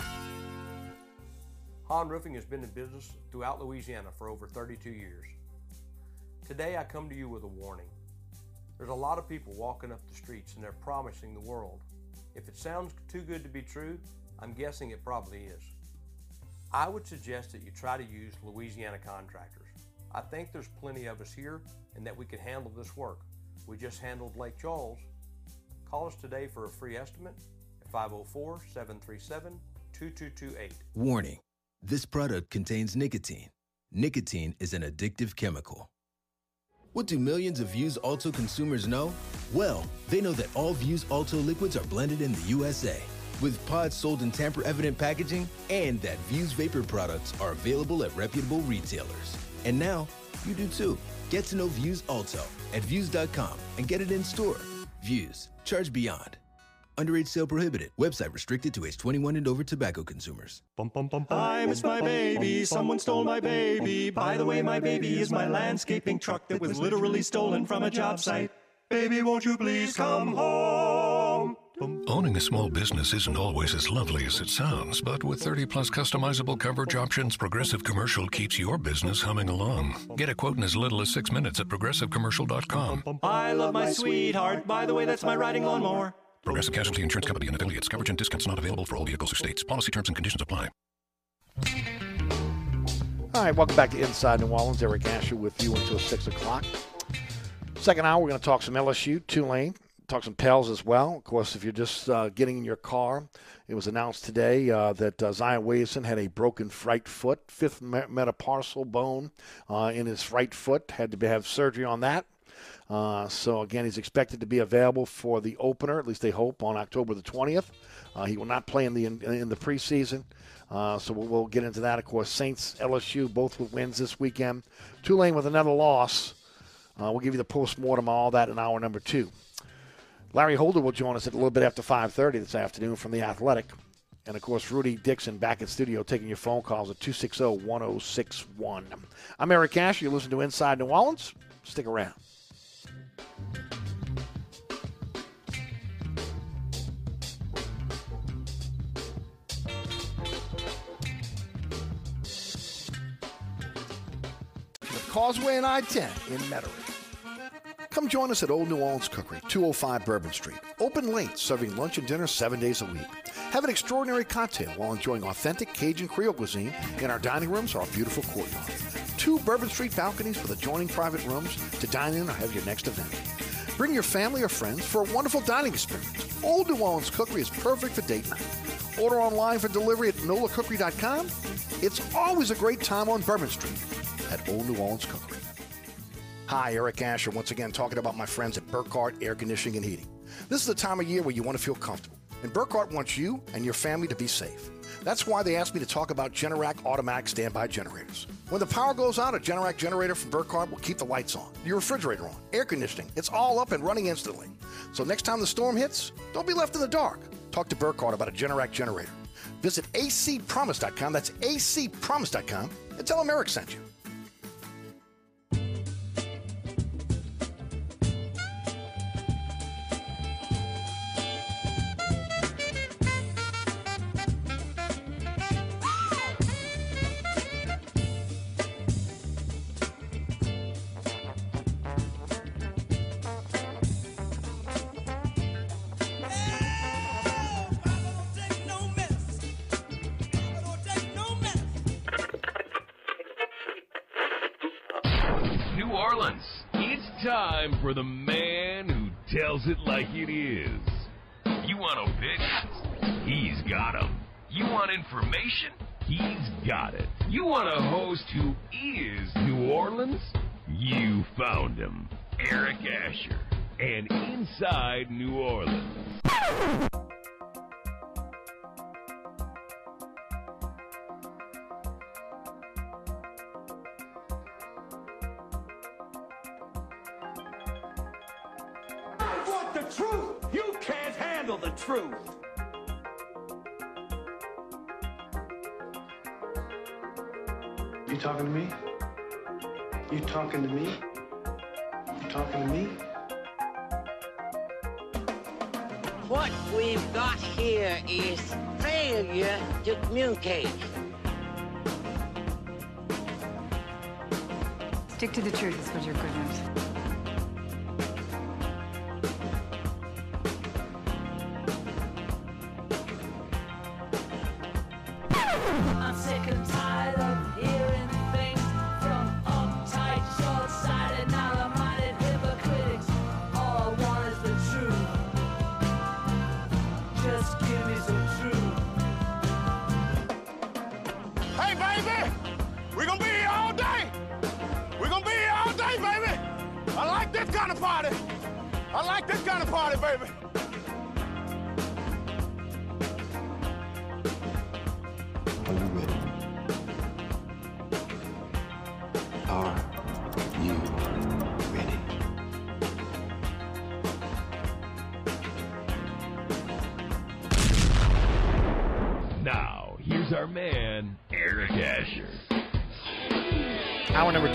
Hahn Roofing has been in business throughout Louisiana for over 32 years. Today I come to you with a warning. There's a lot of people walking up the streets and they're promising the world. If it sounds too good to be true, I'm guessing it probably is. I would suggest that you try to use Louisiana contractors. I think there's plenty of us here and that we can handle this work. We just handled Lake Charles. Call us today for a free estimate at 504 737 2228. Warning this product contains nicotine. Nicotine is an addictive chemical. What do millions of Vuse Alto consumers know? Well, they know that all Vuse Alto liquids are blended in the USA, with pods sold in tamper evident packaging, and that Vuse Vapor products are available at reputable retailers. And now, you do too. Get to know Vuse Alto at Vuse.com and get it in store. Vuse, charge beyond. Underage sale prohibited. Website restricted to age 21 and over tobacco consumers. I miss my baby. Someone stole my baby. By the way, my baby is my landscaping truck that was literally stolen from a job site. Baby, won't you please come home? Owning a small business isn't always as lovely as it sounds, but with 30 plus customizable coverage options, Progressive Commercial keeps your business humming along. Get a quote in as little as six minutes at progressivecommercial.com. I love my sweetheart. By the way, that's my riding lawnmower. Progressive Casualty Insurance Company and affiliates. Coverage and discounts not available for all vehicles or states. Policy terms and conditions apply. All right, welcome back to Inside New Orleans. Eric Asher with you until 6 o'clock. Second hour, we're going to talk some LSU, Tulane, talk some Pels as well. Of course, if you're just uh, getting in your car, it was announced today uh, that uh, Zion Williamson had a broken right foot, fifth metatarsal bone uh, in his right foot, had to have surgery on that. Uh, so again, he's expected to be available for the opener. At least they hope on October the 20th. Uh, he will not play in the in, in the preseason. Uh, so we'll, we'll, get into that. Of course, Saints, LSU, both with wins this weekend. Tulane with another loss. Uh, we'll give you the post-mortem on all that in hour number two. Larry Holder will join us at a little bit after 5.30 this afternoon from The Athletic. And, of course, Rudy Dixon back in studio taking your phone calls at 260-1061. I'm Eric Asher. You listen to Inside New Orleans. Stick around. Causeway and I-10 in Metairie. Come join us at Old New Orleans Cookery, 205 Bourbon Street. Open late, serving lunch and dinner seven days a week. Have an extraordinary cocktail while enjoying authentic Cajun Creole cuisine in our dining rooms or our beautiful courtyard. Two Bourbon Street balconies with adjoining private rooms to dine in or have your next event. Bring your family or friends for a wonderful dining experience. Old New Orleans Cookery is perfect for date night. Order online for delivery at nolacookery.com. It's always a great time on Bourbon Street at Old New Orleans Cookery. Hi, Eric Asher, once again talking about my friends at Burkhardt Air Conditioning and Heating. This is the time of year where you want to feel comfortable, and Burkhardt wants you and your family to be safe. That's why they asked me to talk about Generac automatic standby generators. When the power goes out, a Generac generator from Burkhardt will keep the lights on, your refrigerator on, air conditioning. It's all up and running instantly. So next time the storm hits, don't be left in the dark. Talk to Burkhardt about a Generac generator. Visit acpromise.com, that's acpromise.com, and tell them Eric sent you.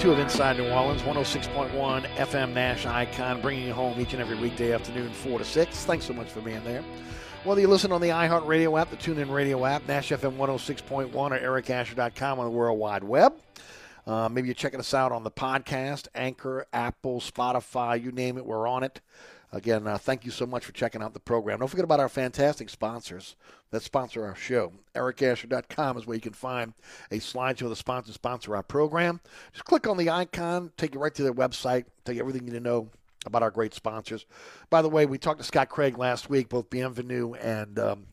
Two of Inside New Orleans, 106.1 FM Nash Icon, bringing you home each and every weekday afternoon, 4 to 6. Thanks so much for being there. Whether you listen on the iHeartRadio app, the TuneIn Radio app, Nash FM 106.1, or ericasher.com on the World Wide Web. Uh, maybe you're checking us out on the podcast, Anchor, Apple, Spotify, you name it, we're on it. Again, uh, thank you so much for checking out the program. Don't forget about our fantastic sponsors that sponsor our show. EricAsher.com is where you can find a slideshow of the sponsors sponsor our program. Just click on the icon, take you right to their website, tell you everything you need to know about our great sponsors. By the way, we talked to Scott Craig last week, both Bienvenue and um,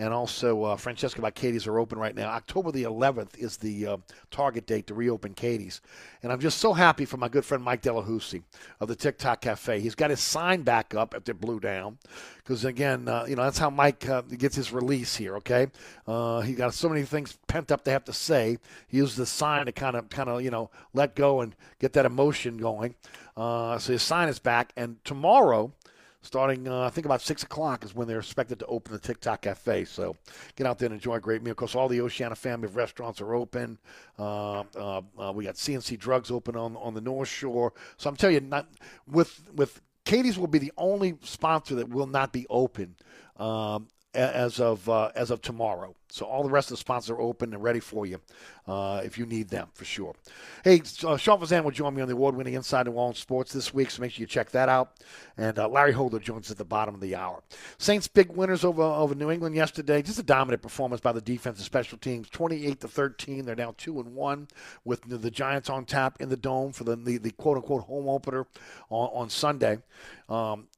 and also uh, Francesca by Katie's are open right now. October the 11th is the uh, target date to reopen Katie's, and I'm just so happy for my good friend Mike Delahousie of the TikTok Cafe. He's got his sign back up after it blew down, because again, uh, you know that's how Mike uh, gets his release here. Okay, uh, he got so many things pent up to have to say. He used the sign to kind of kind of you know let go and get that emotion going. Uh, so his sign is back, and tomorrow starting uh, I think about six o'clock is when they're expected to open the TikTok Cafe. So get out there and enjoy a great meal. Of course, all the Oceana family of restaurants are open. Uh, uh, uh we got CNC Drugs open on on the North Shore. So I'm telling you, not with with Katie's will be the only sponsor that will not be open. Um, as of uh, as of tomorrow. So all the rest of the sponsors are open and ready for you uh, if you need them for sure. Hey, uh, Sean Fazende will join me on the award-winning Inside New Orleans Sports this week, so make sure you check that out. And uh, Larry Holder joins at the bottom of the hour. Saints big winners over over New England yesterday. Just a dominant performance by the defense and special teams, 28 to 13. They're now two and one with the Giants on tap in the dome for the the, the quote unquote home opener on, on Sunday. Um,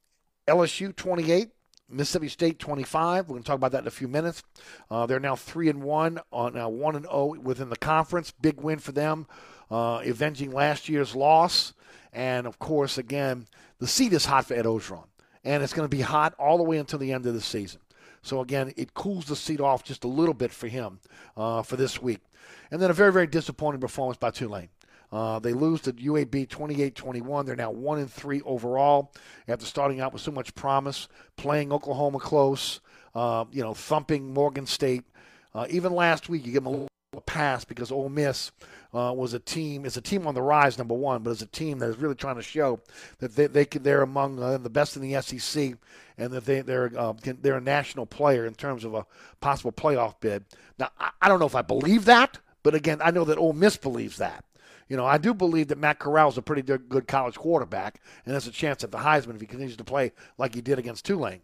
LSU 28. Mississippi State 25. We're going to talk about that in a few minutes. Uh, they're now three and one on uh, one and zero oh within the conference. Big win for them, uh, avenging last year's loss. And of course, again, the seat is hot for Ed Orgeron, and it's going to be hot all the way until the end of the season. So again, it cools the seat off just a little bit for him uh, for this week. And then a very, very disappointing performance by Tulane. Uh, they lose to UAB 28-21. They're now one and three overall after starting out with so much promise, playing Oklahoma close, uh, you know, thumping Morgan State. Uh, even last week, you give them a little pass because Ole Miss uh, was a team is a team on the rise, number one, but as a team that is really trying to show that they, they they're among uh, the best in the SEC and that they they're uh, they're a national player in terms of a possible playoff bid. Now I, I don't know if I believe that, but again, I know that Ole Miss believes that. You know, I do believe that Matt Corral is a pretty good college quarterback, and there's a chance at the Heisman if he continues to play like he did against Tulane.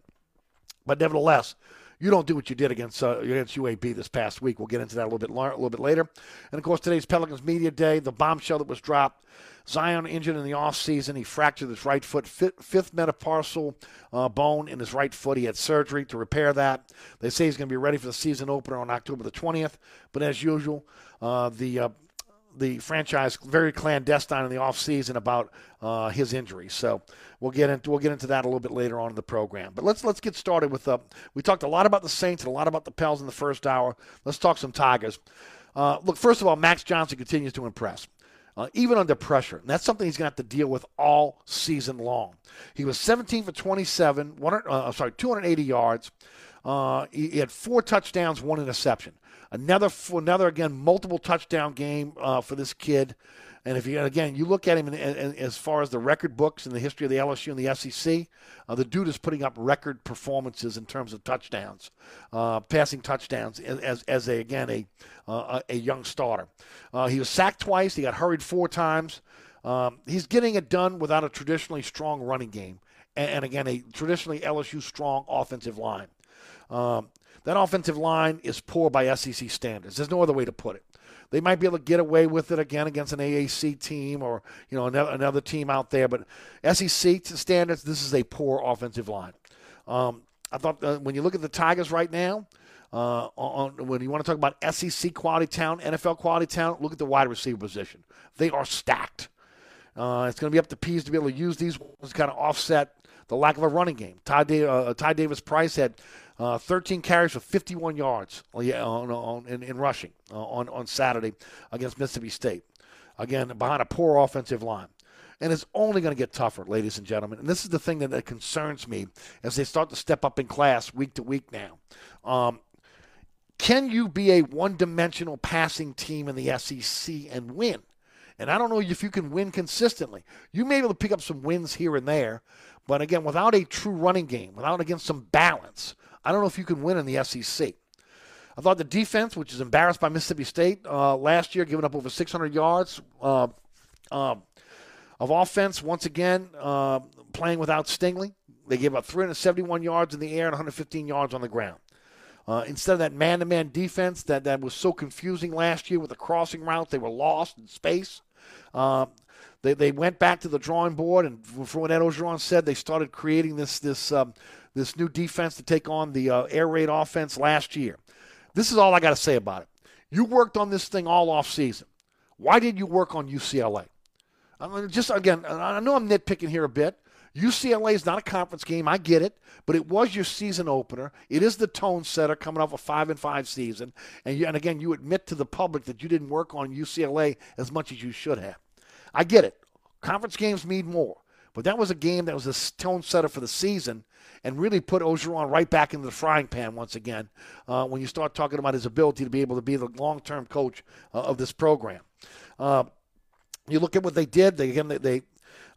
But nevertheless, you don't do what you did against uh, against UAB this past week. We'll get into that a little bit a little bit later. And of course, today's Pelicans media day, the bombshell that was dropped. Zion injured in the offseason. He fractured his right foot, fifth metatarsal uh, bone in his right foot. He had surgery to repair that. They say he's going to be ready for the season opener on October the 20th. But as usual, uh, the uh, the franchise very clandestine in the offseason about uh, his injury. So we'll get into we'll get into that a little bit later on in the program. But let's let's get started with uh, we talked a lot about the Saints and a lot about the Pels in the first hour. Let's talk some Tigers. Uh, look, first of all, Max Johnson continues to impress. Uh, even under pressure. And that's something he's going to have to deal with all season long. He was 17 for 27, one, uh, sorry, 280 yards. Uh, he, he, had four touchdowns, one interception. Another, another again, multiple touchdown game uh, for this kid. And if you again, you look at him in, in, in, as far as the record books in the history of the LSU and the SEC, uh, the dude is putting up record performances in terms of touchdowns, uh, passing touchdowns as as a again a uh, a young starter. Uh, he was sacked twice. He got hurried four times. Um, he's getting it done without a traditionally strong running game, and, and again a traditionally LSU strong offensive line. Um, that offensive line is poor by SEC standards. There's no other way to put it. They might be able to get away with it again against an AAC team or you know another, another team out there, but SEC standards, this is a poor offensive line. Um, I thought uh, when you look at the Tigers right now, uh, on, when you want to talk about SEC quality town, NFL quality town, look at the wide receiver position. They are stacked. Uh, it's going to be up to Peetz to be able to use these to kind of offset the lack of a running game. Ty, uh, Ty Davis Price had uh, 13 carries for 51 yards on, on, in, in, rushing uh, on, on Saturday against Mississippi State. Again, behind a poor offensive line. And it's only going to get tougher, ladies and gentlemen. And this is the thing that, that, concerns me as they start to step up in class week to week now. Um, can you be a one dimensional passing team in the SEC and win? And I don't know if you can win consistently. You may be able to pick up some wins here and there, but again, without a true running game, without again some balance, I don't know if you can win in the SEC. I thought the defense, which is embarrassed by Mississippi State uh, last year, giving up over 600 yards uh, um, of offense, once again uh, playing without Stingley. They gave up 371 yards in the air and 115 yards on the ground. Uh, instead of that man-to-man defense that, that was so confusing last year with the crossing routes, they were lost in space. Uh, they, they went back to the drawing board, and from what Ed Orgeron said, they started creating this this um, this new defense to take on the uh, air raid offense last year. This is all I got to say about it. You worked on this thing all off season. Why did you work on UCLA? I mean, just again, I know I'm nitpicking here a bit. UCLA is not a conference game. I get it, but it was your season opener. It is the tone setter coming off a five and five season, and you, and again, you admit to the public that you didn't work on UCLA as much as you should have. I get it. Conference games mean more, but that was a game that was a tone setter for the season, and really put Orgeron right back into the frying pan once again. Uh, when you start talking about his ability to be able to be the long-term coach uh, of this program. Uh, you look at what they did. They again they, they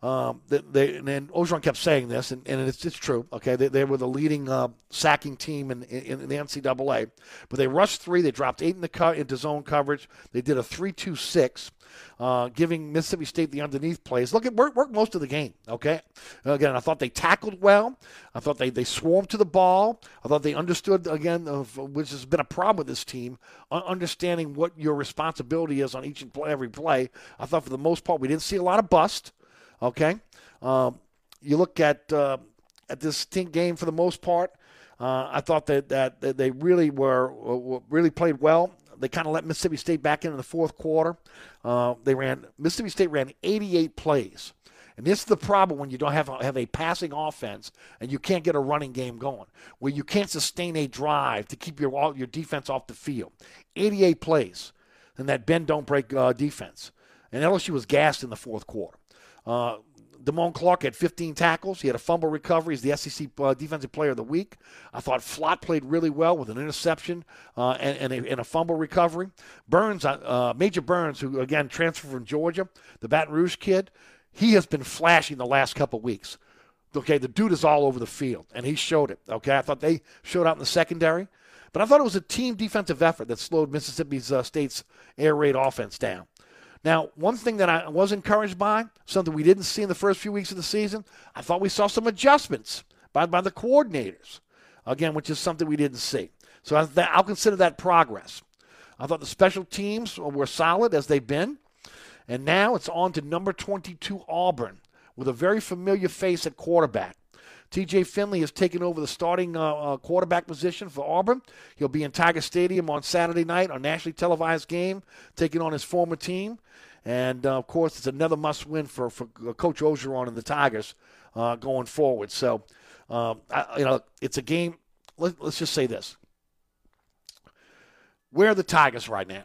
um, they, and Orgeron kept saying this, and, and it's, it's true. Okay, they, they were the leading uh, sacking team in, in, in, the NCAA, but they rushed three. They dropped eight in the cut into zone coverage. They did a three-two-six. Uh, giving Mississippi State the underneath plays. Look, it worked, worked most of the game. Okay, again, I thought they tackled well. I thought they they swarmed to the ball. I thought they understood again, of, which has been a problem with this team, understanding what your responsibility is on each and every play. I thought for the most part we didn't see a lot of bust. Okay, um, you look at uh, at this game for the most part. Uh, I thought that, that, they really were, were really played well. They kind of let Mississippi State back in the fourth quarter. Uh, they ran Mississippi State ran 88 plays. And this is the problem when you don't have have a passing offense and you can't get a running game going, where you can't sustain a drive to keep your your defense off the field. 88 plays, and that bend don't break uh, defense. And LSU was gassed in the fourth quarter. Uh, Damone Clark had 15 tackles. He had a fumble recovery. He's the SEC uh, Defensive Player of the Week. I thought Flott played really well with an interception uh, and, and, a, and, a, fumble recovery. Burns, uh, uh, Major Burns, who again transferred from Georgia, the Baton Rouge kid, he has been flashing the last couple weeks. Okay, the dude is all over the field, and he showed it. Okay, I thought they showed out in the secondary, but I thought it was a team defensive effort that slowed Mississippi uh, State's air raid offense down. Now, one thing that I was encouraged by, something we didn't see in the first few weeks of the season, I thought we saw some adjustments by, by the coordinators, again, which is something we didn't see. So I, will consider that progress. I thought the special teams were solid as they've been. And now it's on to number 22 Auburn with a very familiar face at quarterback. TJ Finley has taken over the starting uh, uh, quarterback position for Auburn. He'll be in Tiger Stadium on Saturday night, a nationally televised game, taking on his former team. And uh, of course, it's another must win for, for uh, Coach Orgeron and the Tigers uh, going forward. So, um, I, you know, it's a game. Let, us just say this: Where are the Tigers right now?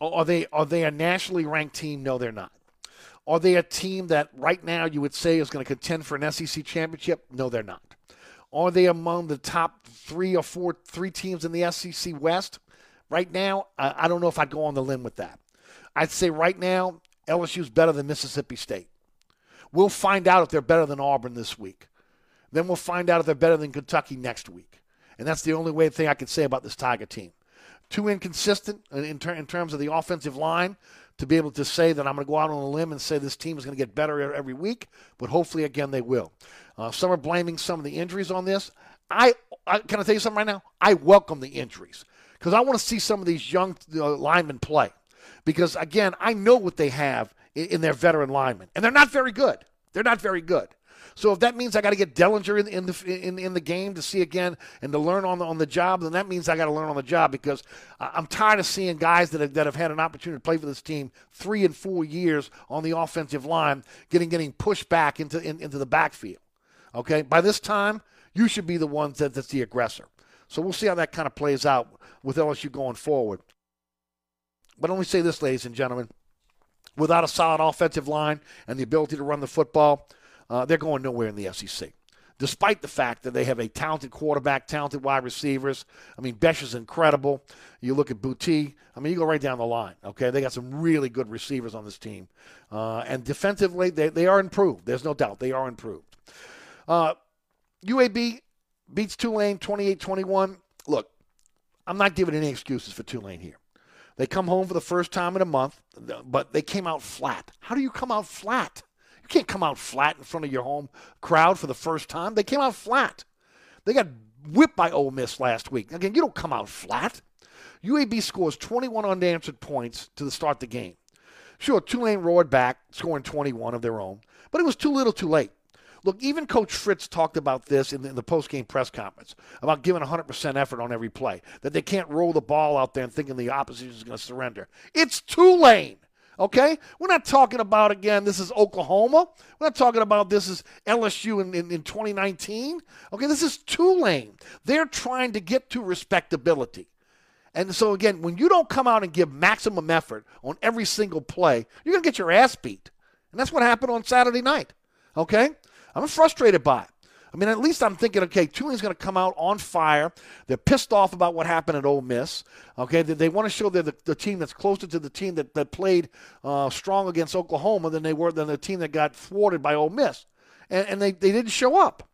Are they are they a nationally ranked team? No, they're not. Are they a team that right now you would say is going to contend for an SEC championship? No, they're not. Are they among the top three or four three teams in the SEC West? Right now, I don't know if I'd go on the limb with that. I'd say right now, LSU's better than Mississippi State. We'll find out if they're better than Auburn this week. Then we'll find out if they're better than Kentucky next week. And that's the only way thing I can say about this Tiger team. Too inconsistent in, ter- in terms of the offensive line to be able to say that I'm going to go out on a limb and say this team is going to get better every week, but hopefully, again, they will. Uh, some are blaming some of the injuries on this. I, I can I tell you something right now? I welcome the injuries because I want to see some of these young uh, linemen play. Because again, I know what they have in, in their veteran linemen, and they're not very good. They're not very good. So if that means I got to get Dellinger in, in, the in, in the game to see again and to learn on the on the job, then that means I got to learn on the job because I'm tired of seeing guys that have, that have had an opportunity to play for this team three and four years on the offensive line getting getting pushed back into in, into the backfield. Okay, by this time you should be the ones that, that's the aggressor. So we'll see how that kind of plays out with LSU going forward. But let me say this, ladies and gentlemen. Without a solid offensive line and the ability to run the football, uh, they're going nowhere in the SEC. despite the fact that they have a talented quarterback, talented wide receivers. I mean, Besh is incredible. You look at Boutte. I mean, you go right down the line. Okay, they got some really good receivers on this team, uh, and defensively, they they are improved. There's no doubt they are improved. Uh, UAB beats Tulane 28-21. Look, I'm not giving any excuses for Tulane here. They come home for the first time in a month, but they came out flat. How do you come out flat? You can't come out flat in front of your home crowd for the first time. They came out flat. They got whipped by Ole Miss last week. Again, you don't come out flat. UAB scores 21 unanswered points to start the game. Sure, Tulane roared back, scoring 21 of their own, but it was too little too late. Look, even Coach Fritz talked about this in the, in the post-game press conference about giving 100% effort on every play, that they can't roll the ball out there and thinking the opposition is going to surrender. It's Tulane. Okay? We're not talking about, again, this is Oklahoma. We're not talking about this is LSU in, in, in 2019. Okay? This is Tulane. They're trying to get to respectability. And so, again, when you don't come out and give maximum effort on every single play, you're going to get your ass beat. And that's what happened on Saturday night. Okay? I'm frustrated by it. I mean, at least I'm thinking, okay, Tulane's going to come out on fire. They're pissed off about what happened at Ole Miss. Okay, they, they want to show they're the, the, team that's closer to the team that, that played uh, strong against Oklahoma than they were than the team that got thwarted by Ole Miss. And, and they, they didn't show up.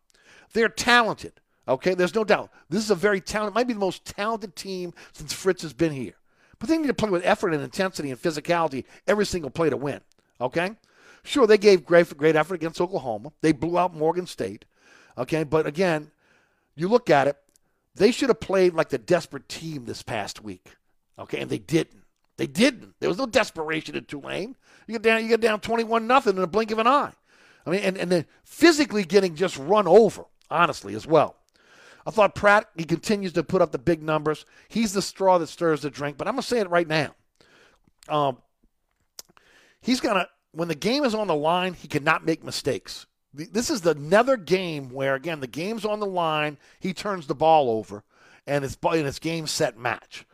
They're talented. Okay, there's no doubt. This is a very talented, might be the most talented team since Fritz has been here. But they need to play with effort and intensity and physicality every single play to win. Okay? Sure, they gave great, great effort against Oklahoma. They blew out Morgan State. Okay, but again, you look at it, they should have played like the desperate team this past week. Okay, and they didn't. They didn't. There was no desperation in Tulane. You get down, you get down twenty-one nothing in a blink of an eye. I mean, and, and then physically getting just run over, honestly, as well. I thought Pratt, he continues to put up the big numbers. He's the straw that stirs the drink, but I'm going to say it right now. Um, he's going to when the game is on the line, he cannot make mistakes. This is another game where, again, the game's on the line, he turns the ball over, and it's and it's game set match.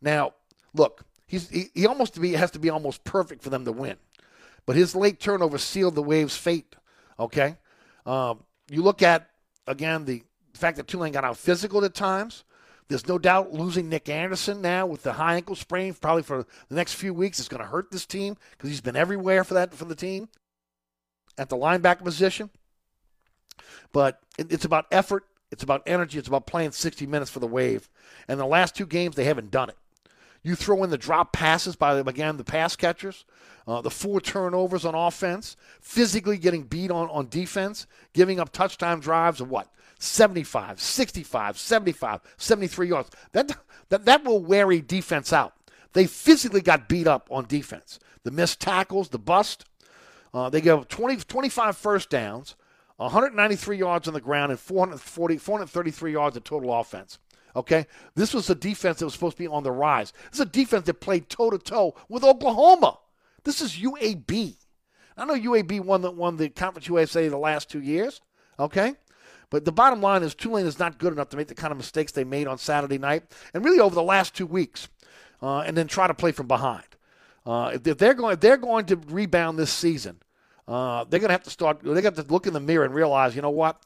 Now, look, he's he, he almost to be has to be almost perfect for them to win, but his late turnover sealed the Waves' fate. Okay, um, you look at again the fact that Tulane got out physical at times. There's no doubt losing Nick Anderson now with the high ankle sprain, probably for the next few weeks, is going to hurt this team because he's been everywhere for that for the team at the linebacker position. But it's about effort, it's about energy, it's about playing 60 minutes for the Wave. And the last two games, they haven't done it. You throw in the drop passes by again the pass catchers, uh, the four turnovers on offense, physically getting beat on on defense, giving up touchdown drives of what 75, 65, 75, 73 yards. That, that, that will wear a defense out. They physically got beat up on defense. The missed tackles, the bust. Uh, they gave 20, 25 first downs, 193 yards on the ground, and 440, 433 yards of total offense. Okay? This was a defense that was supposed to be on the rise. This is a defense that played toe to toe with Oklahoma. This is UAB. I know UAB won the, won the Conference USA the last two years. Okay? But the bottom line is Tulane is not good enough to make the kind of mistakes they made on Saturday night and really over the last two weeks, uh, and then try to play from behind. Uh, if they're going, if they're going to rebound this season, uh, they're going to have to start. They got to look in the mirror and realize, you know what,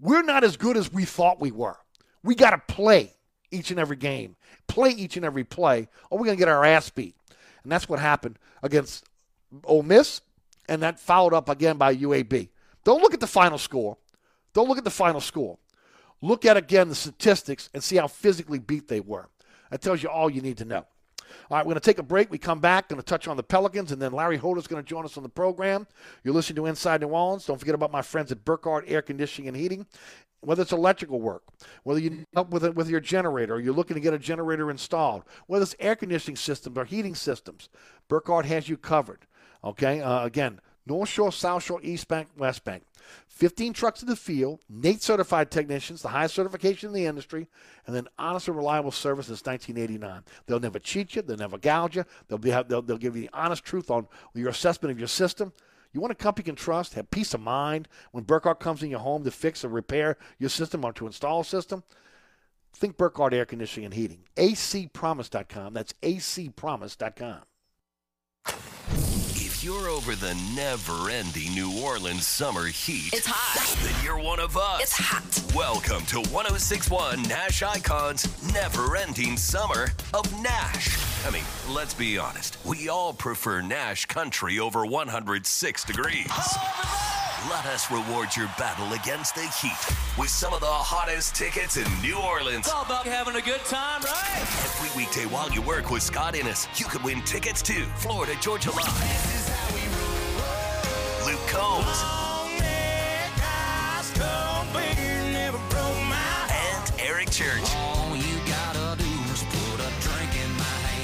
we're not as good as we thought we were. We got to play each and every game, play each and every play, or we're going to get our ass beat. And that's what happened against Ole Miss, and that followed up again by UAB. Don't look at the final score. Don't look at the final score. Look at again the statistics and see how physically beat they were. That tells you all you need to know. All right, we're going to take a break. We come back, going to touch on the Pelicans, and then Larry Holder's going to join us on the program. You're listening to Inside New Orleans. Don't forget about my friends at Burkhardt Air Conditioning and Heating. Whether it's electrical work, whether you need help with it with your generator, or you're looking to get a generator installed, whether it's air conditioning systems or heating systems, Burkhardt has you covered. Okay, uh, again, North Shore, South Shore, East Bank, West Bank. 15 trucks in the field, NATE certified technicians, the highest certification in the industry, and then honest and reliable service since 1989. They'll never cheat you, they'll never gouge you, they'll, be, they'll, they'll give you the honest truth on your assessment of your system. You want a company you can trust, have peace of mind when Burkhardt comes in your home to fix or repair your system or to install a system? Think Burkhardt Air Conditioning and Heating. acpromise.com. That's acpromise.com you're over the never ending New Orleans summer heat, It's hot. then you're one of us. It's hot. Welcome to 1061 Nash Icons Never Ending Summer of Nash. I mean, let's be honest. We all prefer Nash country over 106 degrees. Let us reward your battle against the heat with some of the hottest tickets in New Orleans. It's all about having a good time, right? Every weekday while you work with Scott Innes, you could win tickets to Florida Georgia Line. Combs. And Eric Church.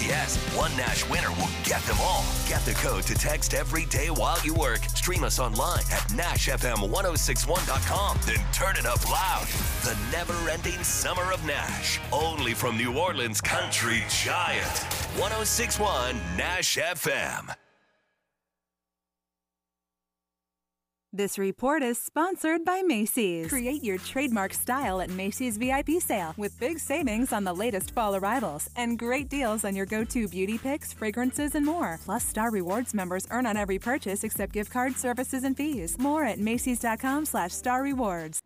Yes, one Nash winner will get them all. Get the code to text every day while you work. Stream us online at NashFM1061.com. Then turn it up loud. The never ending summer of Nash. Only from New Orleans Country Giant. 1061 Nash FM. This report is sponsored by Macy's. Create your trademark style at Macy's VIP sale with big savings on the latest fall arrivals and great deals on your go-to beauty picks, fragrances, and more. Plus, Star Rewards members earn on every purchase except gift card services and fees. More at Macy's.com slash Star Rewards.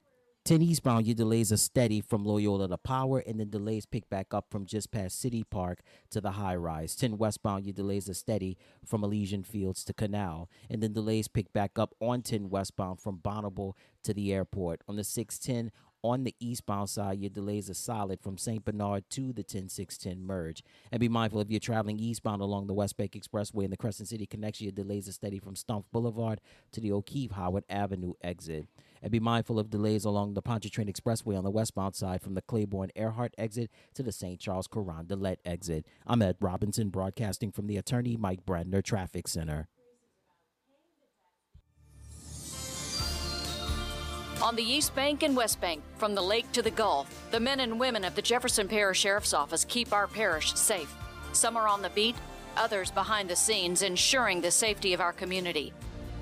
10 eastbound, your delays are steady from Loyola to Power, and then delays pick back up from just past City Park to the high rise. 10 westbound, your delays are steady from Elysian Fields to Canal, and then delays pick back up on 10 westbound from Bonnabel to the airport. On the 610, on the eastbound side, your delays are solid from St. Bernard to the 10610 merge. And be mindful if you're traveling eastbound along the West Bank Expressway and the Crescent City connection, your delays are steady from Stumpf Boulevard to the O'Keefe Howard Avenue exit. And be mindful of delays along the Pontchartrain Expressway on the westbound side from the Claiborne Earhart exit to the St. Charles Carondelet exit. I'm Ed Robinson, broadcasting from the Attorney Mike Brandner Traffic Center. On the East Bank and West Bank, from the lake to the Gulf, the men and women of the Jefferson Parish Sheriff's Office keep our parish safe. Some are on the beat, others behind the scenes, ensuring the safety of our community.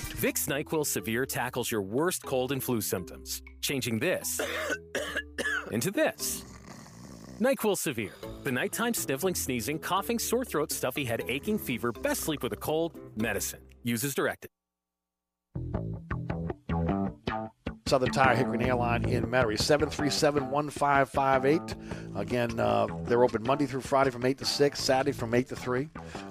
Vicks NyQuil Severe tackles your worst cold and flu symptoms, changing this into this. NyQuil Severe. The nighttime sniffling, sneezing, coughing, sore throat, stuffy head, aching, fever, best sleep with a cold, medicine. Use as directed. Southern Tire Hickory Airline in Metairie. 737-1558. Again, uh, they're open Monday through Friday from 8 to 6, Saturday from 8 to 3.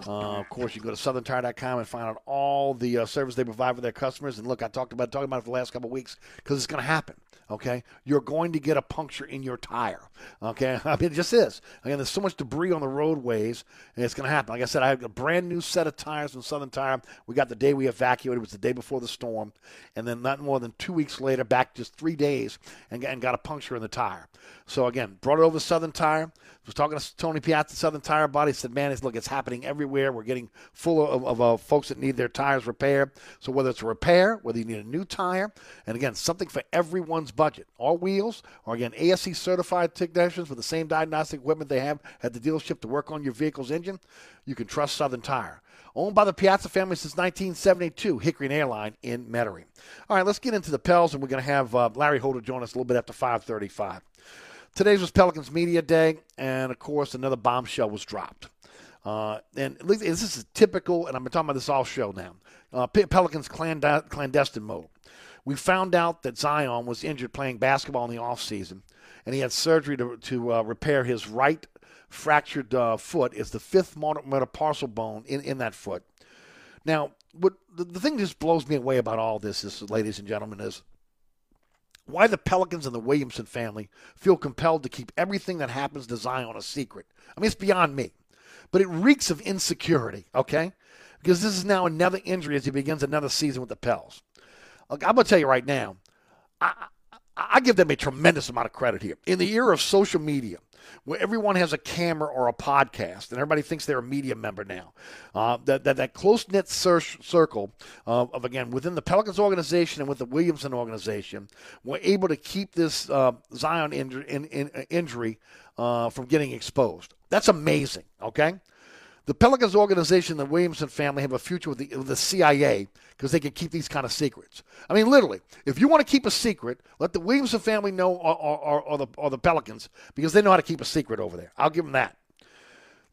Uh, of course, you go to southerntire.com and find out all the uh, service they provide for their customers. And look, I talked about talking about it for the last couple of weeks because it's going to happen. Okay, you're going to get a puncture in your tire. Okay, I mean it just is. Again, there's so much debris on the roadways, and it's going to happen. Like I said, I have a brand new set of tires from Southern Tire. We got the day we evacuated. It was the day before the storm, and then not more than two weeks later, back just three days, and, and got a puncture in the tire. So again, brought it over to Southern Tire. Was talking to Tony Piazza, Southern Tire Body. Said, "Man, it's, look, it's happening everywhere. We're getting full of, of uh, folks that need their tires repaired. So whether it's a repair, whether you need a new tire, and again, something for everyone's budget. All wheels, or again, ASE certified technicians with the same diagnostic equipment they have at the dealership to work on your vehicle's engine. You can trust Southern Tire." Owned by the Piazza family since 1972, Hickory and Airline in Metairie. All right, let's get into the Pels, and we're going to have uh, Larry Holder join us a little bit after 535. Today's was Pelicans Media Day, and of course, another bombshell was dropped. Uh, and this is typical, and I've been talking about this all show now. Uh, Pelicans clandestine mode. We found out that Zion was injured playing basketball in the offseason, and he had surgery to, to uh, repair his right fractured uh, foot. It's the fifth metatarsal bone in, in that foot. Now, what the, the thing that just blows me away about all this is, ladies and gentlemen, is why the Pelicans and the Williamson family feel compelled to keep everything that happens to Zion a secret. I mean, it's beyond me. But it reeks of insecurity, okay? Because this is now another injury as he begins another season with the Pels. Look, I'm going to tell you right now, I, I give them a tremendous amount of credit here. In the era of social media, where everyone has a camera or a podcast, and everybody thinks they're a media member now. Uh, that, that, that close knit circle uh, of, again, within the Pelicans organization and with the Williamson organization, were able to keep this uh, Zion injury, in, in, uh, injury uh, from getting exposed. That's amazing, okay? The Pelicans organization, the Williamson family, have a future with the, with the CIA because they can keep these kind of secrets. I mean, literally, if you want to keep a secret, let the Williamson family know or, or, or, the, or the Pelicans because they know how to keep a secret over there. I'll give them that.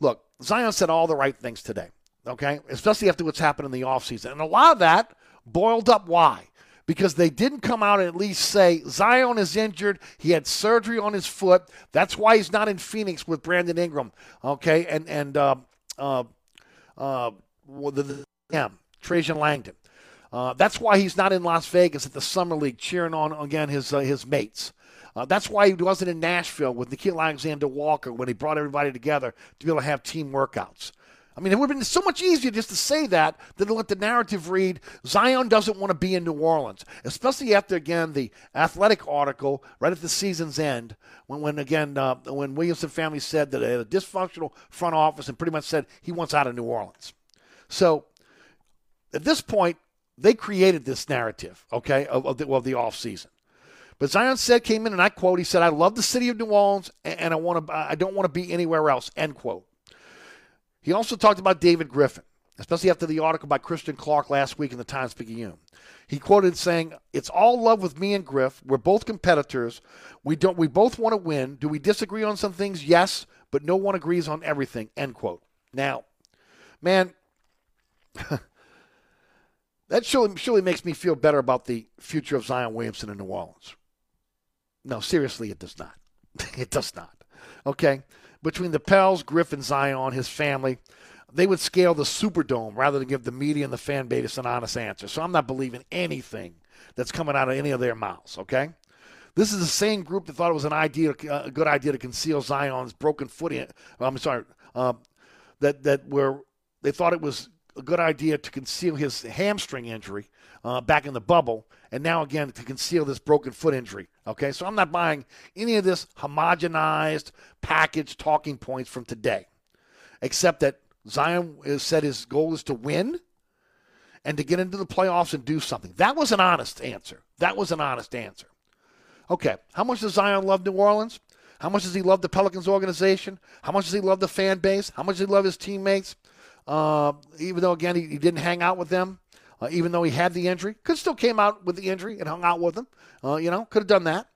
Look, Zion said all the right things today, okay? Especially after what's happened in the offseason. And a lot of that boiled up why? Because they didn't come out and at least say Zion is injured. He had surgery on his foot. That's why he's not in Phoenix with Brandon Ingram. Okay, and and um, uh, uh, the, the yeah, Trajan Langdon. Uh, that's why he's not in Las Vegas at the Summer League cheering on again his uh, his mates. Uh, that's why he wasn't in Nashville with Nickeil Alexander Walker when he brought everybody together to be able to have team workouts. I mean, it would have been so much easier just to say that than to let the narrative read Zion doesn't want to be in New Orleans, especially after, again, the athletic article right at the season's end when, when again, uh, when Williamson family said that they had a dysfunctional front office and pretty much said he wants out of New Orleans. So at this point, they created this narrative, okay, of, of the, of the offseason. But Zion said, came in, and I quote, he said, I love the city of New Orleans, and I, want to, I don't want to be anywhere else, end quote. He also talked about David Griffin, especially after the article by Christian Clark last week in the Times Picayune. He quoted saying, "It's all love with me and Griff. We're both competitors. We don't. We both want to win. Do we disagree on some things? Yes, but no one agrees on everything." End quote. Now, man, that surely, surely makes me feel better about the future of Zion Williamson in New Orleans. No, seriously, it does not. it does not. Okay between the Pels, Griffin, Zion, his family, they would scale the Superdome rather than give the media and the fan base an honest answer. So I'm not believing anything that's coming out of any of their mouths, okay? This is the same group that thought it was an idea, a good idea to conceal Zion's broken foot. In, I'm sorry, uh, that that were they thought it was a good idea to conceal his hamstring injury uh, back in the bubble, and now again to conceal this broken foot injury. Okay, so I'm not buying any of this homogenized package talking points from today, except that Zion has said his goal is to win and to get into the playoffs and do something. That was an honest answer. That was an honest answer. Okay, how much does Zion love New Orleans? How much does he love the Pelicans organization? How much does he love the fan base? How much does he love his teammates? Uh, even though, again, he, he, didn't hang out with them, uh, even though he had the injury, could still came out with the injury and hung out with them. Uh, you know, could have done that.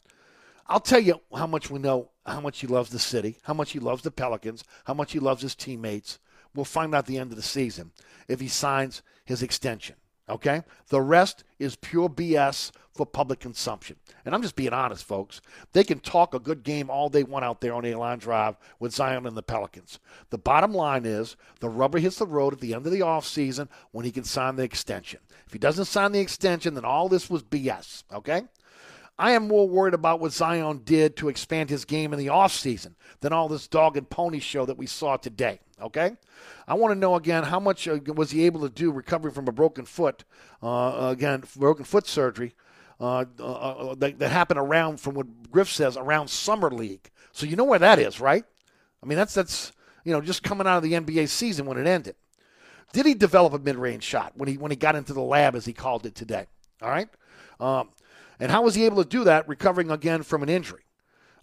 I'll tell you how much we know, how much he loves the city, how much he loves the Pelicans, how much he loves his teammates. We'll find out the end of the season if he signs his extension. Okay? The rest is pure BS for public consumption. And I'm just being honest, folks. They can talk a good game all they want out there on a line drive with Zion and the Pelicans. The bottom line is the rubber hits the road at the end of the offseason when he can sign the extension. If he doesn't sign the extension, then all this was BS. Okay? I am more worried about what Zion did to expand his game in the offseason than all this dog and pony show that we saw today. Okay? I want to know again how much uh, was he able to do recovering from a broken foot? Uh, again, broken foot surgery uh, uh, uh, that, that, happened around, from what Griff says, around summer league. So you know where that is, right? I mean, that's that's you know just coming out of the NBA season when it ended. Did he develop a mid-range shot when he when he got into the lab, as he called it today? All right, um, and how was he able to do that, recovering again from an injury?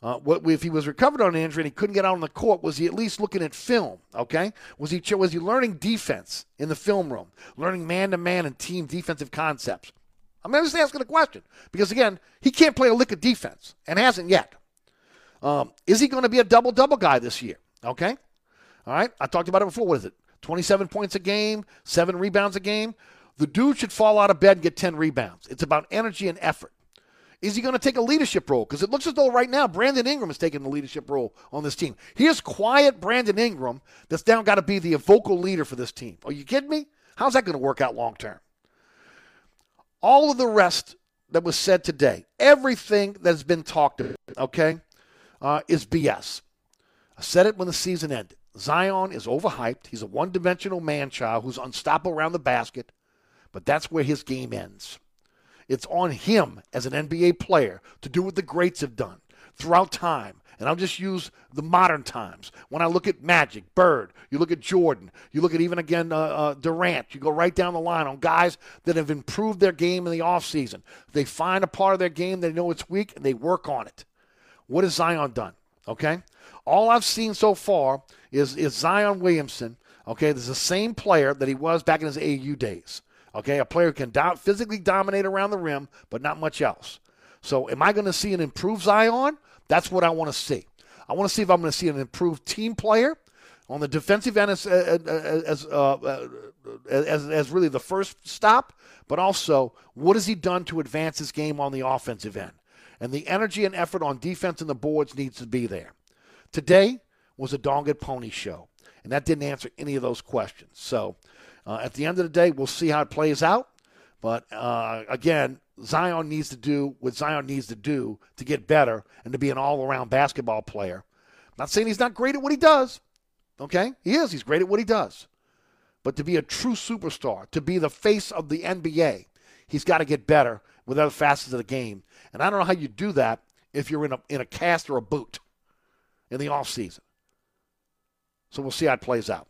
Uh, what, if he was recovered on an injury and he couldn't get out on the court, was he at least looking at film? Okay, was he was he learning defense in the film room, learning man to man and team defensive concepts? I'm just asking a question because again, he can't play a lick of defense and hasn't yet. Um, is he going to be a double double guy this year? Okay, all right. I talked about it before. What is it? 27 points a game, seven rebounds a game. The dude should fall out of bed and get 10 rebounds. It's about energy and effort. Is he going to take a leadership role? Because it looks as though right now Brandon Ingram is taking the leadership role on this team. Here's quiet Brandon Ingram that's now got to be the vocal leader for this team. Are you kidding me? How's that going to work out long term? All of the rest that was said today, everything that's been talked about, okay, uh, is BS. I said it when the season ended. Zion is overhyped. He's a one dimensional man child who's unstoppable around the basket, but that's where his game ends. It's on him as an NBA player to do what the greats have done throughout time. And I'll just use the modern times. When I look at Magic, Bird, you look at Jordan, you look at even again uh, uh, Durant, you go right down the line on guys that have improved their game in the offseason. They find a part of their game they know it's weak and they work on it. What has Zion done? Okay? All I've seen so far is, is Zion Williamson. Okay, this is the same player that he was back in his AU days. Okay, a player can do- physically dominate around the rim, but not much else. So, am I going to see an improved Zion? That's what I want to see. I want to see if I'm going to see an improved team player on the defensive end as as, uh, uh, as, as really the first stop, but also what has he done to advance his game on the offensive end? And the energy and effort on defense and the boards needs to be there. Today was a dogged pony show, and that didn't answer any of those questions. So uh, at the end of the day, we'll see how it plays out. But uh, again, Zion needs to do what Zion needs to do to get better and to be an all around basketball player. I'm not saying he's not great at what he does. Okay? He is. He's great at what he does. But to be a true superstar, to be the face of the NBA, he's got to get better with other facets of the game. And I don't know how you do that if you're in a, in a cast or a boot in the offseason. So we'll see how it plays out.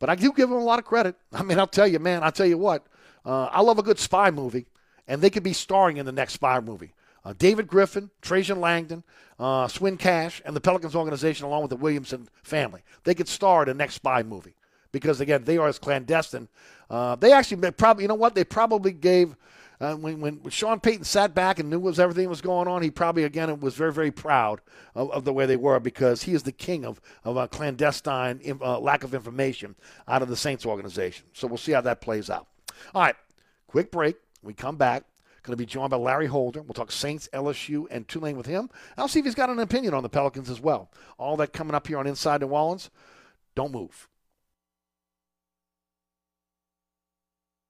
But I do give them a lot of credit. I mean, I'll tell you, man, I'll tell you what, uh, I love a good spy movie, and they could be starring in the next spy movie. Uh, David Griffin, Trajan Langdon, uh, Swin Cash, and the Pelicans organization, along with the Williamson family. They could star in the next spy movie because, again, they are as clandestine. Uh, they actually probably, you know what? They probably gave uh, when, when Sean Payton sat back and knew was everything was going on, he probably again was very very proud of, of the way they were because he is the king of of a clandestine uh, lack of information out of the Saints organization. So we'll see how that plays out. All right, quick break. We come back. Going to be joined by Larry Holder. We'll talk Saints, LSU, and Tulane with him. I'll see if he's got an opinion on the Pelicans as well. All that coming up here on Inside New Orleans. Don't move.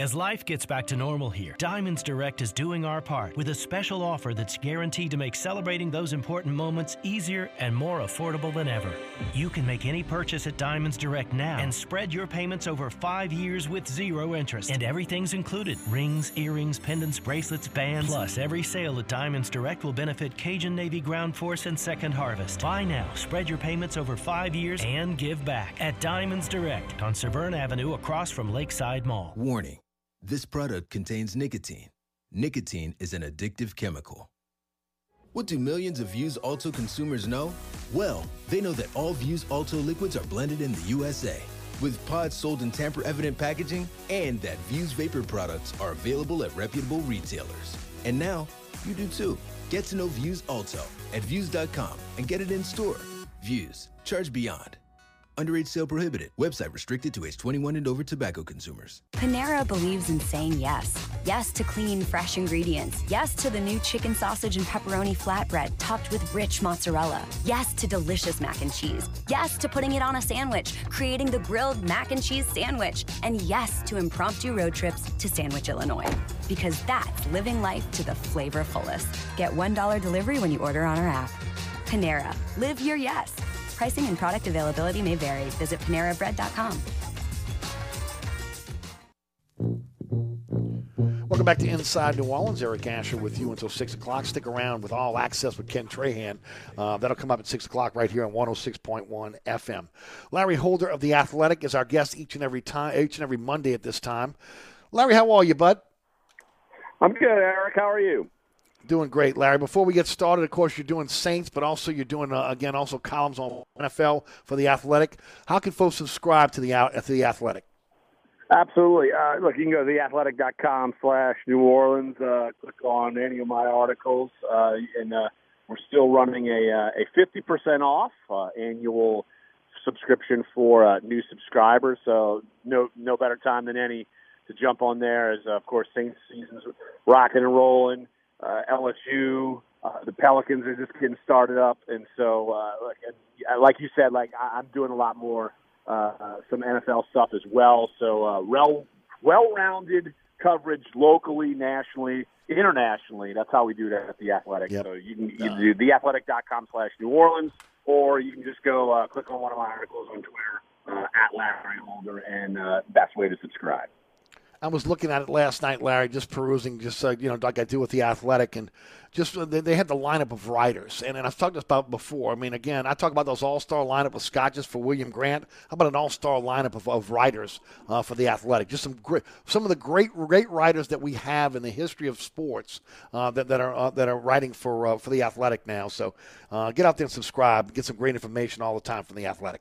As life gets back to normal here, Diamonds Direct is doing our part with a special offer that's guaranteed to make celebrating those important moments easier and more affordable than ever. You can make any purchase at Diamonds Direct now and spread your payments over five years with zero interest. And everything's included rings, earrings, pendants, bracelets, bands. Plus, every sale at Diamonds Direct will benefit Cajun Navy Ground Force and Second Harvest. Buy now, spread your payments over five years, and give back at Diamonds Direct on Severn Avenue across from Lakeside Mall. Warning this product contains nicotine. Nicotine is an addictive chemical. What do millions of Vuse Alto consumers know? Well, they know that all Vuse Alto liquids are blended in the USA, with pods sold in tamper evident packaging, and that Vuse Vapor products are available at reputable retailers. And now, you do too. Get to know Vuse Alto at Vuse.com and get it in store. Vuse, charge beyond. Underage sale prohibited. Website restricted to age 21 and over tobacco consumers. Panera believes in saying yes. Yes to clean, fresh ingredients. Yes to the new chicken sausage and pepperoni flatbread topped with rich mozzarella. Yes to delicious mac and cheese. Yes to putting it on a sandwich, creating the grilled mac and cheese sandwich. And yes to impromptu road trips to Sandwich, Illinois. Because that's living life to the flavor fullest. Get $1 delivery when you order on our app. Panera. Live your yes. Pricing and product availability may vary. Visit PaneraBread.com. Welcome back to Inside New Orleans. Eric Asher with you until 6 o'clock. Stick around with All Access with Ken Trahan. Uh, that'll come up at 6 o'clock right here on 106.1 FM. Larry Holder of The Athletic is our guest each and every time, each and every Monday at this time. Larry, how are you, bud? I'm good, Eric. How are you? Doing great, Larry. Before we get started, of course, you're doing Saints, but also you're doing uh, again also columns on NFL for the Athletic. How can folks subscribe to the to the Athletic? Absolutely. Uh, look, you can go to theathletic.com slash New Orleans. Uh, click on any of my articles, uh, and uh, we're still running a uh, a fifty percent off annual subscription for new subscribers. So no no better time than any to jump on there. As of course Saints season's rocking and rolling uh, LSU. Uh, the Pelicans are just getting started up, and so uh, like, like you said, like I, I'm doing a lot more uh, uh, some NFL stuff as well. So uh, well well-rounded coverage locally, nationally, internationally. That's how we do that at the Athletic. Yep. So you can you do theathletic.com slash New Orleans, or you can just go uh, click on one of my articles on Twitter uh, at Larry Holder, and uh, best way to subscribe. I was looking at it last night, Larry, just perusing, just uh, you know, like I do with the Athletic, and just uh, they, they had the lineup of writers, and, and I've talked about before. I mean, again, I talk about those all-star lineup of scotches for William Grant. How about an all-star lineup of, of writers uh, for the Athletic? Just some great, some of the great, great writers that we have in the history of sports uh, that, that are uh, that are writing for for the Athletic now. So get out there and subscribe. Get some great information all the time from the Athletic.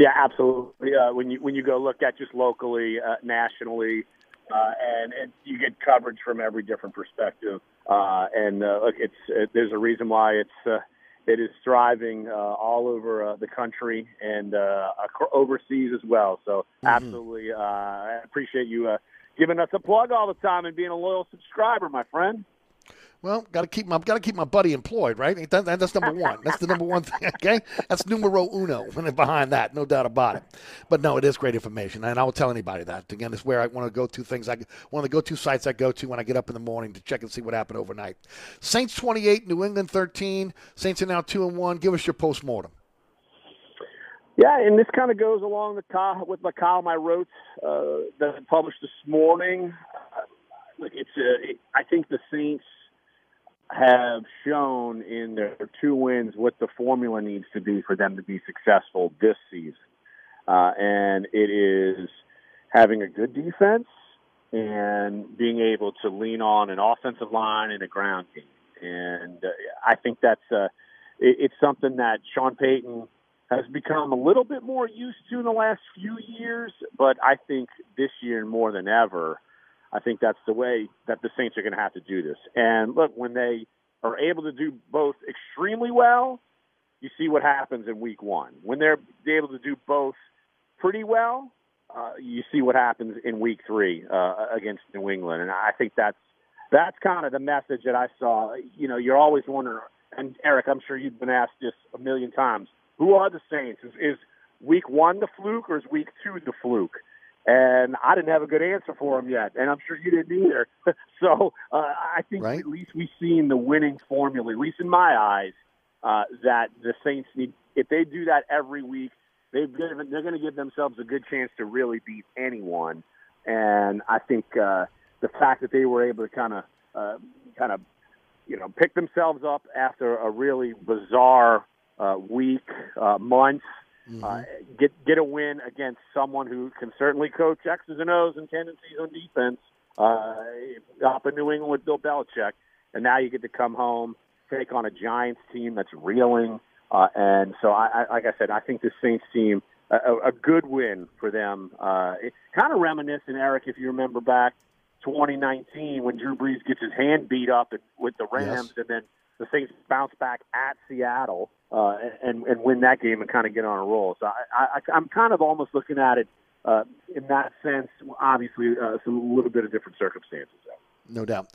Yeah, absolutely. Uh, when you when you go look at just locally, uh, nationally, uh, and and you get coverage from every different perspective. Uh, and uh, look, it's it, there's a reason why it's uh, it is thriving uh, all over uh, the country and uh, overseas as well. So absolutely, uh, I appreciate you uh, giving us a plug all the time and being a loyal subscriber, my friend. Well, got to keep my got to keep my buddy employed, right? That, that- that's number one. That's the number one thing. Okay, that's numero uno behind that, no doubt about it. But no, it is great information, and I will tell anybody that. Again, it's where I want to go to things. I one of the go to sites I go to when I get up in the morning to check and see what happened overnight. Saints twenty eight, New England thirteen. Saints are now two and one. Give us your post mortem. Yeah, and this kind of goes along the co- with the column I wrote uh, that I published this morning. Uh, it's uh, it, I think the Saints have shown in their two wins what the formula needs to be for them to be successful this season, uh, and it is having a good defense and being able to lean on an offensive line and a ground game. And uh, I think that's uh, it, it's something that Sean Payton has become a little bit more used to in the last few years, but I think this year more than ever, I think that's the way that the Saints are going to have to do this. And look, when they are able to do both extremely well, you see what happens in week one. When they're able to do both pretty well, uh, you see what happens in week three uh, against New England. And I think that's that's kind of the message that I saw. You know, you're always wondering, and Eric, I'm sure you've been asked this a million times. Who are the Saints? Is, is week one the fluke or is week two the fluke? And I didn't have a good answer for him yet, and I'm sure you didn't either. so uh, I think at least we've seen the winning formula, at least in my eyes, uh, that the Saints need. If they do that every week, they've given, they're going to give themselves a good chance to really beat anyone. And I think uh, the fact that they were able to kind of, uh, kind of, you know, pick themselves up after a really bizarre uh, week, uh, month, uh, get get a win against someone who can certainly coach X's and O's and tendencies on defense uh, up in New England with Bill Belichick, and now you get to come home, take on a Giants team that's reeling, uh, and so I, I like I said, I think the Saints team a, a good win for them. Uh, kind of reminiscent, Eric, if you remember back 2019 when Drew Brees gets his hand beat up with the Rams, and then the Saints bounce back at Seattle uh, and and win that game and kind of get on a roll. So I, I, I'm kind of almost looking at it uh, in that sense. Obviously, uh, some a little bit of different circumstances. No doubt.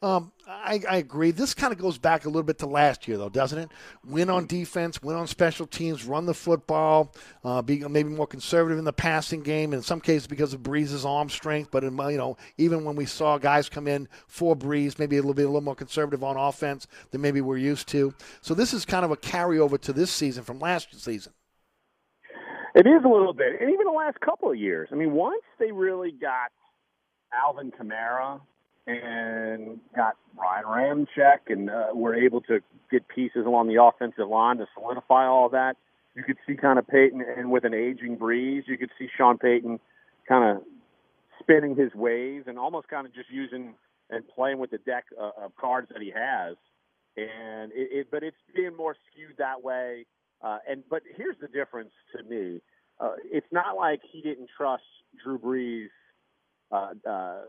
Um, I, I agree. This kind of goes back a little bit to last year, though, doesn't it? Win on defense, win on special teams, run the football, uh, be maybe more conservative in the passing game. In some cases, because of Brees's arm strength, but in, you know, even when we saw guys come in for Brees, maybe a little bit a little more conservative on offense than maybe we're used to. So this is kind of a carryover to this season from last season. It is a little bit, and even the last couple of years. I mean, once they really got Alvin Kamara and got Ryan Ramczyk and uh, were able to get pieces along the offensive line to solidify all that. You could see kind of Payton, and with an aging Brees, you could see Sean Payton kind of spinning his ways and almost kind of just using and playing with the deck uh, of cards that he has. And it, it, but it's being more skewed that way. Uh, and but here's the difference to me: uh, it's not like he didn't trust Drew Brees uh, uh,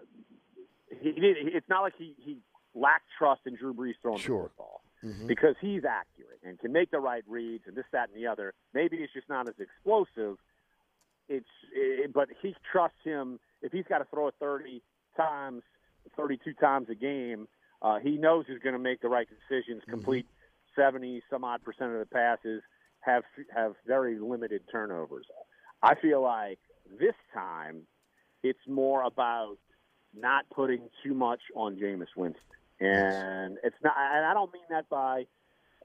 he did. It's not like he he lacked trust in Drew Brees throwing Sure. the football Mhm. because he's accurate and can make the right reads and this, that, and the other. Maybe it's just not as explosive. It's it, but he trusts him if he's got to throw it thirty times, thirty-two times a game. Uh, he knows he's going to make the right decisions, complete seventy some odd percent of the passes, have have very limited turnovers. I feel like this time it's more about not putting too much on Jameis Winston. And it's not, and I don't mean that by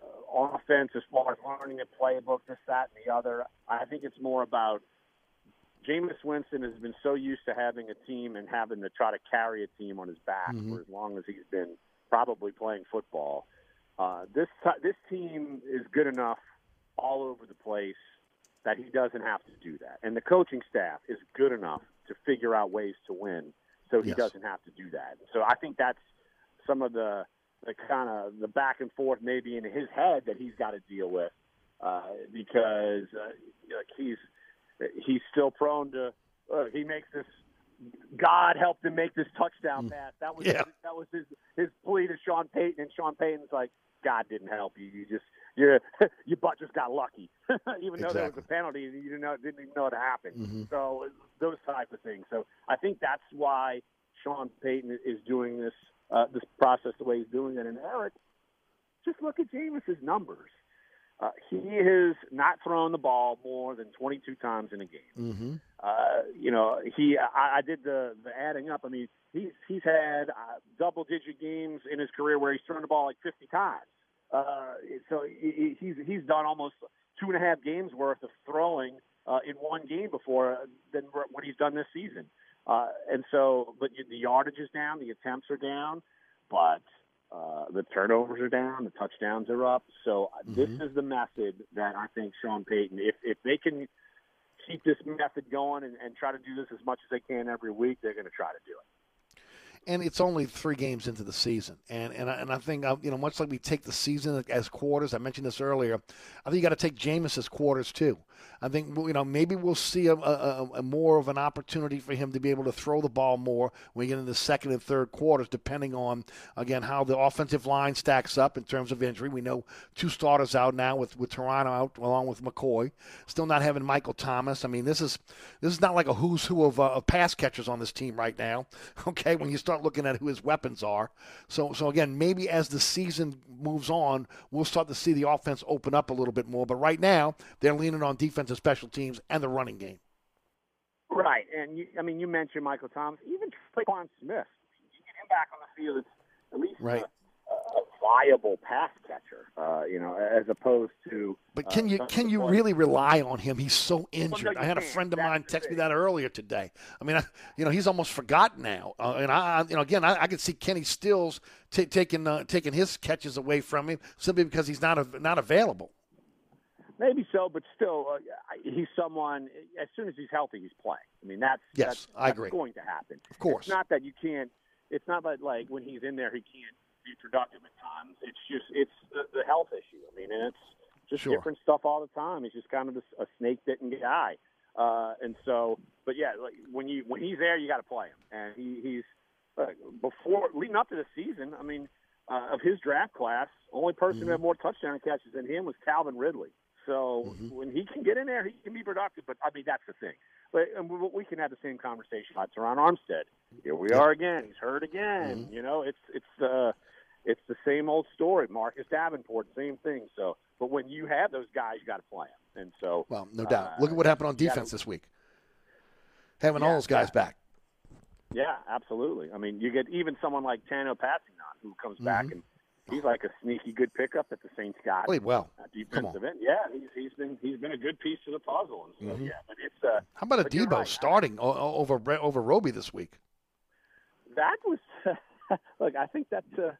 uh, offense as far as learning the playbook, this, that, and the other. I think it's more about Jameis Winston has been so used to having a team and having to try to carry a team on his back Mhm. for as long as he's been probably playing football. Uh, this this team is good enough all over the place that he doesn't have to do that, and the coaching staff is good enough to figure out ways to win, so he Yes. doesn't have to do that. So I think that's some of the the kind of the back and forth maybe in his head that he's got to deal with uh, because uh, like he's he's still prone to uh, he makes this God helped him make this touchdown pass. That was Yeah. that was his his plea to Sean Payton, and Sean Payton's like, God didn't help you. You just your your butt just got lucky, even though there was a penalty, you didn't know didn't even know it happened. Mhm. So those type of things. So I think that's why Sean Payton is doing this uh, this process the way he's doing it. And Eric, just look at Jameis's numbers. Uh, he has not thrown the ball more than 22 times in a game. Mm-hmm. Uh, you know, he I, I did the the adding up. I mean, he's he's had uh, double digit games in his career where he's thrown the ball like 50 times. Uh, so he, he- he's he's done almost two and a half games worth of throwing uh, in one game before uh, than what he's done this season. Uh, and so, but the yardage is down, the attempts are down, but uh, the turnovers are down, the touchdowns are up. So uh this Mhm. is the method that I think Sean Payton, if if they can keep this method going and, and try to do this as much as they can every week, they're going to try to do it. And it's only three games into the season, and and I, and I think uh, you know much like we take the season as quarters. I mentioned this earlier. I think you got to take Jameis as quarters too. I think you know maybe we'll see a, a, a more of an opportunity for him to be able to throw the ball more when we get into the second and third quarters, depending on again how the offensive line stacks up in terms of injury. We know two starters out now with with Toronto out along with McCoy, still not having Michael Thomas. I mean this is this is not like a who's who of, uh, of pass catchers on this team right now. Okay, when you start looking at who his weapons are, so so again maybe as the season moves on, we'll start to see the offense open up a little bit more. But right now they're leaning on defense and special teams and the running game. Right, and you, I mean, you mentioned Michael Thomas, even Tre'Quan Smith. You get him back on the field, it's at least Right. a, a viable pass catcher. Uh, you know, as opposed to. But can uh, you can you really rely on him? He's so injured. you I had a friend of That's mine text me that earlier today. I mean, I, you know, he's almost forgotten now. Uh, and I, you know, again, I, I could see Kenny Stills ta taking uh, taking his catches away from him simply because he's not av- not available. Maybe so, but still, uh, he's someone. As soon as he's healthy, he's playing. I mean, that's Yes, that's, I that's agree. going to happen. Of course. it's not that you can't. It's not that like when he's in there, he can't be productive at times. It's just it's the, the health issue. I mean, and it's just Sure. different stuff all the time. He's just kind of a, a snake bitten guy. Uh, and so, but yeah, like when you when he's there, you got to play him. And he, he's uh, before leading up to the season. I mean, uh, of his draft class, only person who had more touchdown catches than him was Calvin Ridley. So when he can get in there, he can be productive. But I mean, that's the thing. But we, can have the same conversation about Terron Armstead. Here we are again. He's hurt again. You know, it's it's uh, it's the same old story. Marcus Davenport, same thing. So, but when you have those guys, you got to play them. And so, Well, no doubt. uh, Look at what happened on you gotta- defense this week. Having all those guys yeah. back. Yeah, absolutely. I mean, you get even someone like Tanoh Kpassagnon who comes back Mhm. and he's like a sneaky good pickup at the Saints got. Played well. Uh, defensive end. Yeah, he's he's been he's been a good piece to the puzzle. And so Mhm. yeah, but it's uh How about Adebo right. starting over over Roby this week? that was look. I think that uh,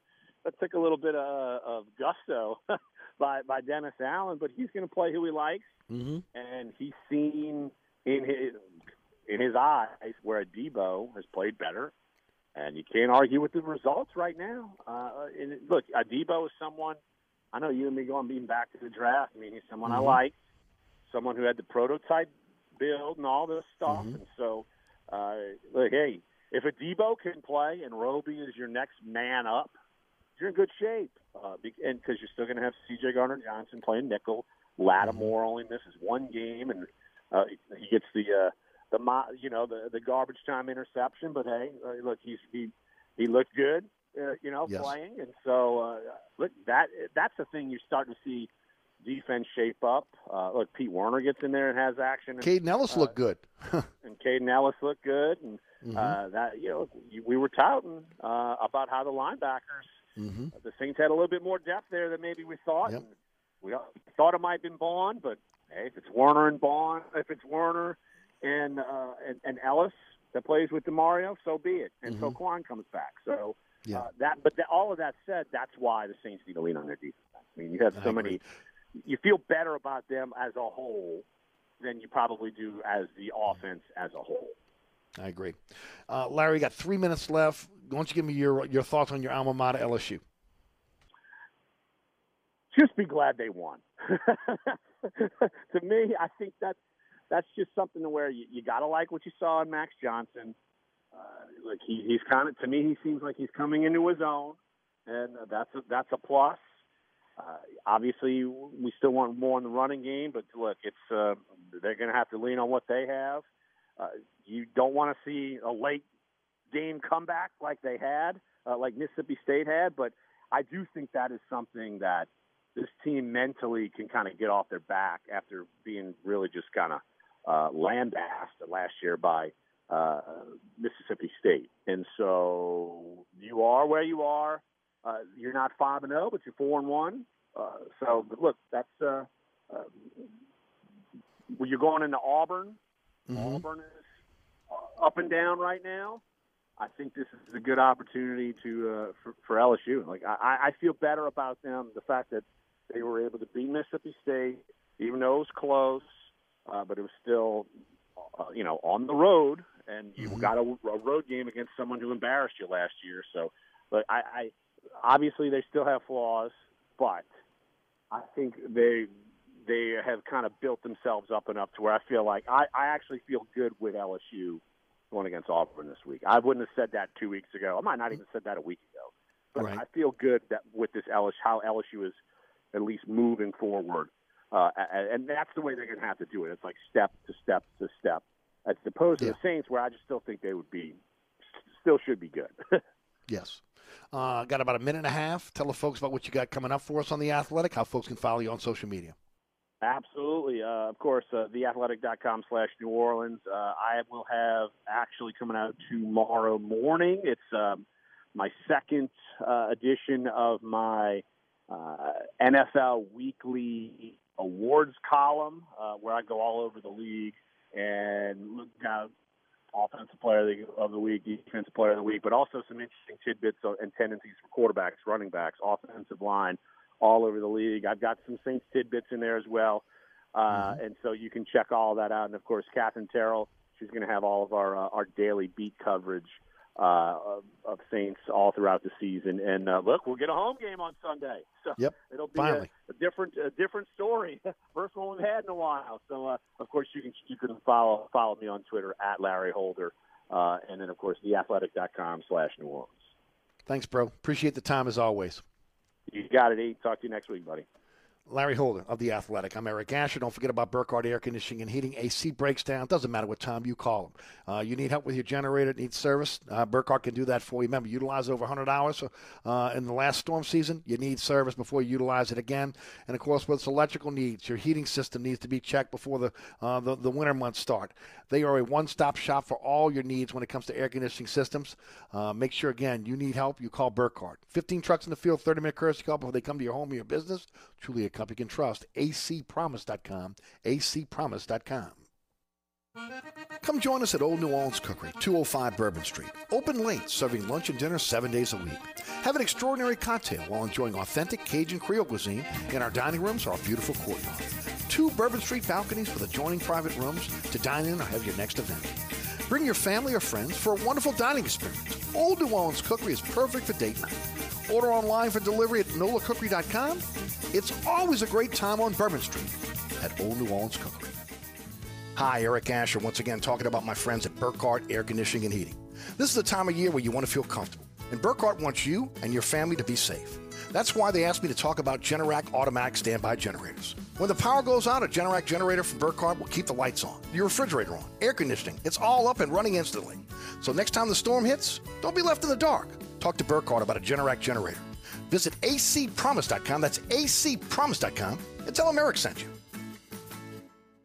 that took a little bit of, of gusto by by Dennis Allen, but he's going to play who he likes, Mm-hmm. and he's seen in his in his eyes where Adebo has played better, and you can't argue with the results right now. Uh, and look, Debo is someone I know you and me going being back to the draft. I mean, he's someone I Mhm. like, someone who had the prototype build and all this stuff, Mhm. and so uh, look, hey, if Adebo can play and Roby is your next man up, you're in good shape. Uh, and because you're still going to have C.J. Gardner-Johnson playing nickel, Lattimore only misses one game, and uh, he gets the uh, the you know the the garbage time interception. But hey, uh, look, he's he he looked good, uh, you know, Yes. playing, and so uh, look that that's the thing you're starting to see defense shape up. Uh, look, Pete Werner gets in there and has action. And, Kaden Elliss uh, looked good. and Kaden Elliss looked good, and Mhm. uh, that you know we were touting uh, about how the linebackers, mm-hmm. the Saints had a little bit more depth there than maybe we thought. Yep. And we thought it might have been Bond, but hey, if it's Werner and Bond, if it's Werner and uh, and, and Elliss that plays with Demario, so be it. And so Mhm. Kwon comes back. So Yeah. uh, that, but that, all of that said, that's why the Saints need to lean on their defense. I mean, you have so many. You feel better about them as a whole than you probably do as the offense as a whole. I agree. Uh, Larry, you got three minutes left. Why don't you give me your your thoughts on your alma mater, LSU? just be glad they won. to me, I think that's that's just something to where you, you got to like what you saw in Max Johnson. Uh, like he, he's kind of to me, he seems like he's coming into his own, and that's a, that's a plus. Uh, obviously, we still want more in the running game, but look, it's uh, they're going to have to lean on what they have. Uh, you don't want to see a late game comeback like they had, uh, like Mississippi State had, but I do think that is something that this team mentally can kind of get off their back after being really just kind of uh, lambasted last year by uh, Mississippi State. And so you are where you are. Uh, you're not five and zero, but you're four and one. Uh, so look, that's uh, uh, when you're going into Auburn. Mm-hmm. Auburn is up and down right now. I think this is a good opportunity to uh, for, for LSU. Like I, I feel better about them. The fact that they were able to beat Mississippi State, even though it was close, uh, but it was still, uh, you know, on the road, and you Mm-hmm. got a, a road game against someone who embarrassed you last year. So, but I, I obviously they still have flaws, but I think they they have kind of built themselves up enough to where I feel like I, I actually feel good with LSU going against Auburn this week. I wouldn't have said that two weeks ago. I might not even said that a week ago. But Right. I feel good that with this LSU, how LSU is at least moving forward, uh, and, that's the way they're going to have to do it. It's like step to step to step, as opposed to the Saints, where I just still think they would be, still should be good. Yes. Uh, got about a minute and a half. Tell the folks about what you got coming up for us on The Athletic, how folks can follow you on social media. Absolutely. Uh, of course, uh, theathletic.com slash New Orleans. Uh, I will have actually coming out tomorrow morning. It's um, my second uh, edition of my uh, NFL Weekly Awards column, uh, where I go all over the league and look at offensive player of the- of the week, defensive player of the week, but also some interesting tidbits and tendencies for quarterbacks, running backs, offensive line, all over the league. I've got some Saints tidbits in there as well. Uh, And so you can check all that out. And of course, Katherine Terrell, she's going to have all of our uh, our daily beat coverage uh, of, of Saints all throughout the season. And uh, look, we'll get a home game on Sunday. So Yep, it'll be a, a different a different story. First one we've had in a while. So uh, of course you can you can follow follow me on Twitter at Larry Holder, uh, and then of course theathletic.com slash New Orleans. Thanks, bro. Appreciate the time as always. You got it. E. Talk to you next week, buddy. Larry Holder of The Athletic. I'm Eric Asher. Don't forget about Burkhardt Air Conditioning and Heating. AC breaks down. Doesn't matter what time you call them. Uh, you need help with your generator, it needs service. Uh, Burkhardt can do that for you. Remember, utilize over 100 hours uh, in the last storm season. You need service before you utilize it again. And of course, with its electrical needs, your heating system needs to be checked before the, uh, the, the winter months start. They are a one stop shop for all your needs when it comes to air conditioning systems. Uh, make sure, again, you need help, you call Burkhardt. 15 trucks in the field, 30 minute courtesy call before they come to your home or your business. Truly a company you can trust. acpromise.com. acpromise.com. Come join us at Old New Orleans Cookery, 205 Bourbon Street. Open late, serving lunch and dinner seven days a week. Have an extraordinary cocktail while enjoying authentic Cajun Creole cuisine in our dining rooms or our beautiful courtyard. Two Bourbon Street balconies with adjoining private rooms to dine in or have your next event. Bring your family or friends for a wonderful dining experience. Old New Orleans Cookery is perfect for date night. Order online for delivery at nolacookery.com. It's always a great time on Bourbon Street at Old New Orleans Cookery. Hi, Eric Asher, once again talking about my friends at Burkhardt Air Conditioning and Heating. This is the time of year where you want to feel comfortable, and Burkhardt wants you and your family to be safe. That's why they asked me to talk about Generac automatic standby generators. When the power goes out, a Generac generator from Burkhardt will keep the lights on, your refrigerator on, air conditioning. It's all up and running instantly. So next time the storm hits, don't be left in the dark. Talk to Burkhardt about a Generac generator. Visit acpromise.com, that's acpromise.com, and tell them Eric sent you.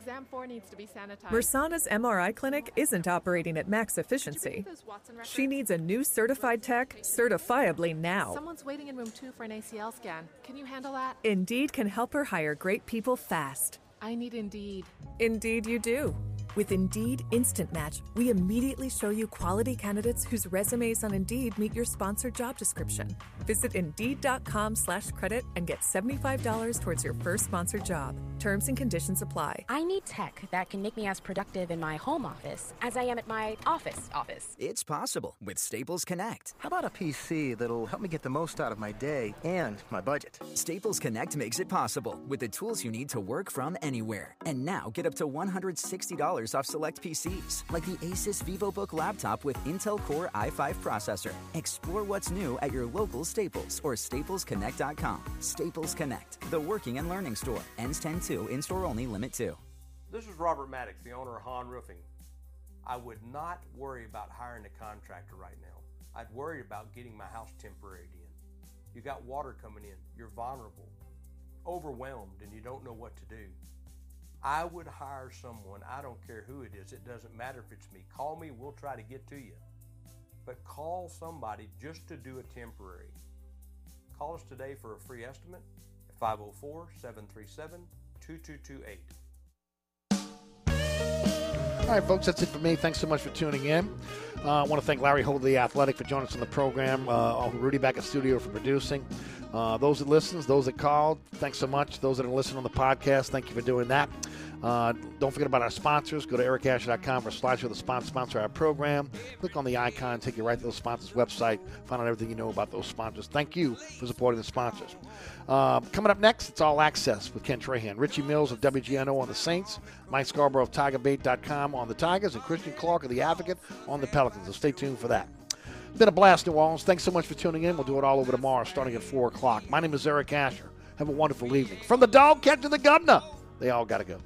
Exam 4 needs to be sanitized. Mersana's MRI clinic isn't operating at max efficiency. She needs a new certified tech certifiably now. Someone's waiting in room 2 for an ACL scan. Can you handle that? Indeed can help her hire great people fast. I need Indeed. Indeed, you do. With Indeed Instant Match, we immediately show you quality candidates whose resumes on Indeed meet your sponsored job description. Visit Indeed.com slash credit and get $75 towards your first sponsored job. Terms and conditions apply. I need tech that can make me as productive in my home office as I am at my office office. It's possible with Staples Connect. How about a PC that'll help me get the most out of my day and my budget? Staples Connect makes it possible with the tools you need to work from anywhere. And now get up to $160 off select PCs, like the Asus VivoBook laptop with Intel Core i5 processor. Explore what's new at your local Staples or staplesconnect.com. Staples Connect, the working and learning store. Ends 10 2, in store only, limit 2. This is Robert Maddox, the owner of Han Roofing. I would not worry about hiring a contractor right now. I'd worry about getting my house temporary in. You got water coming in, you're vulnerable, overwhelmed, and you don't know what to do. I would hire someone, I don't care who it is, it doesn't matter if it's me. Call me, we'll try to get to you. But call somebody just to do a temporary. Call us today for a free estimate at 504 737 2228. All right, folks, that's it for me. Thanks so much for tuning in. Uh, I want to thank Larry Holder, the Athletic, for joining us on the program. Uh, Rudy back at studio for producing. Uh, those that listens, those that called, thanks so much. Those that are listening on the podcast, thank you for doing that. Uh, don't forget about our sponsors. Go to ericasher.com for slash the sponsor, sponsor our program. Click on the icon, take you right to the sponsors' website. Find out everything you know about those sponsors. Thank you for supporting the sponsors. Uh, coming up next, it's All Access with Ken Trahan. Richie Mills of WGNO on the Saints, Mike Scarborough of TigerBait.com on the Tigers, and Christian Clark of the Advocate on the Pelicans. So stay tuned for that. Been a blast, New Orleans. Thanks so much for tuning in. We'll do it all over tomorrow, starting at 4 o'clock. My name is Eric Asher. Have a wonderful evening. From the dog catch to the governor, they all got to go.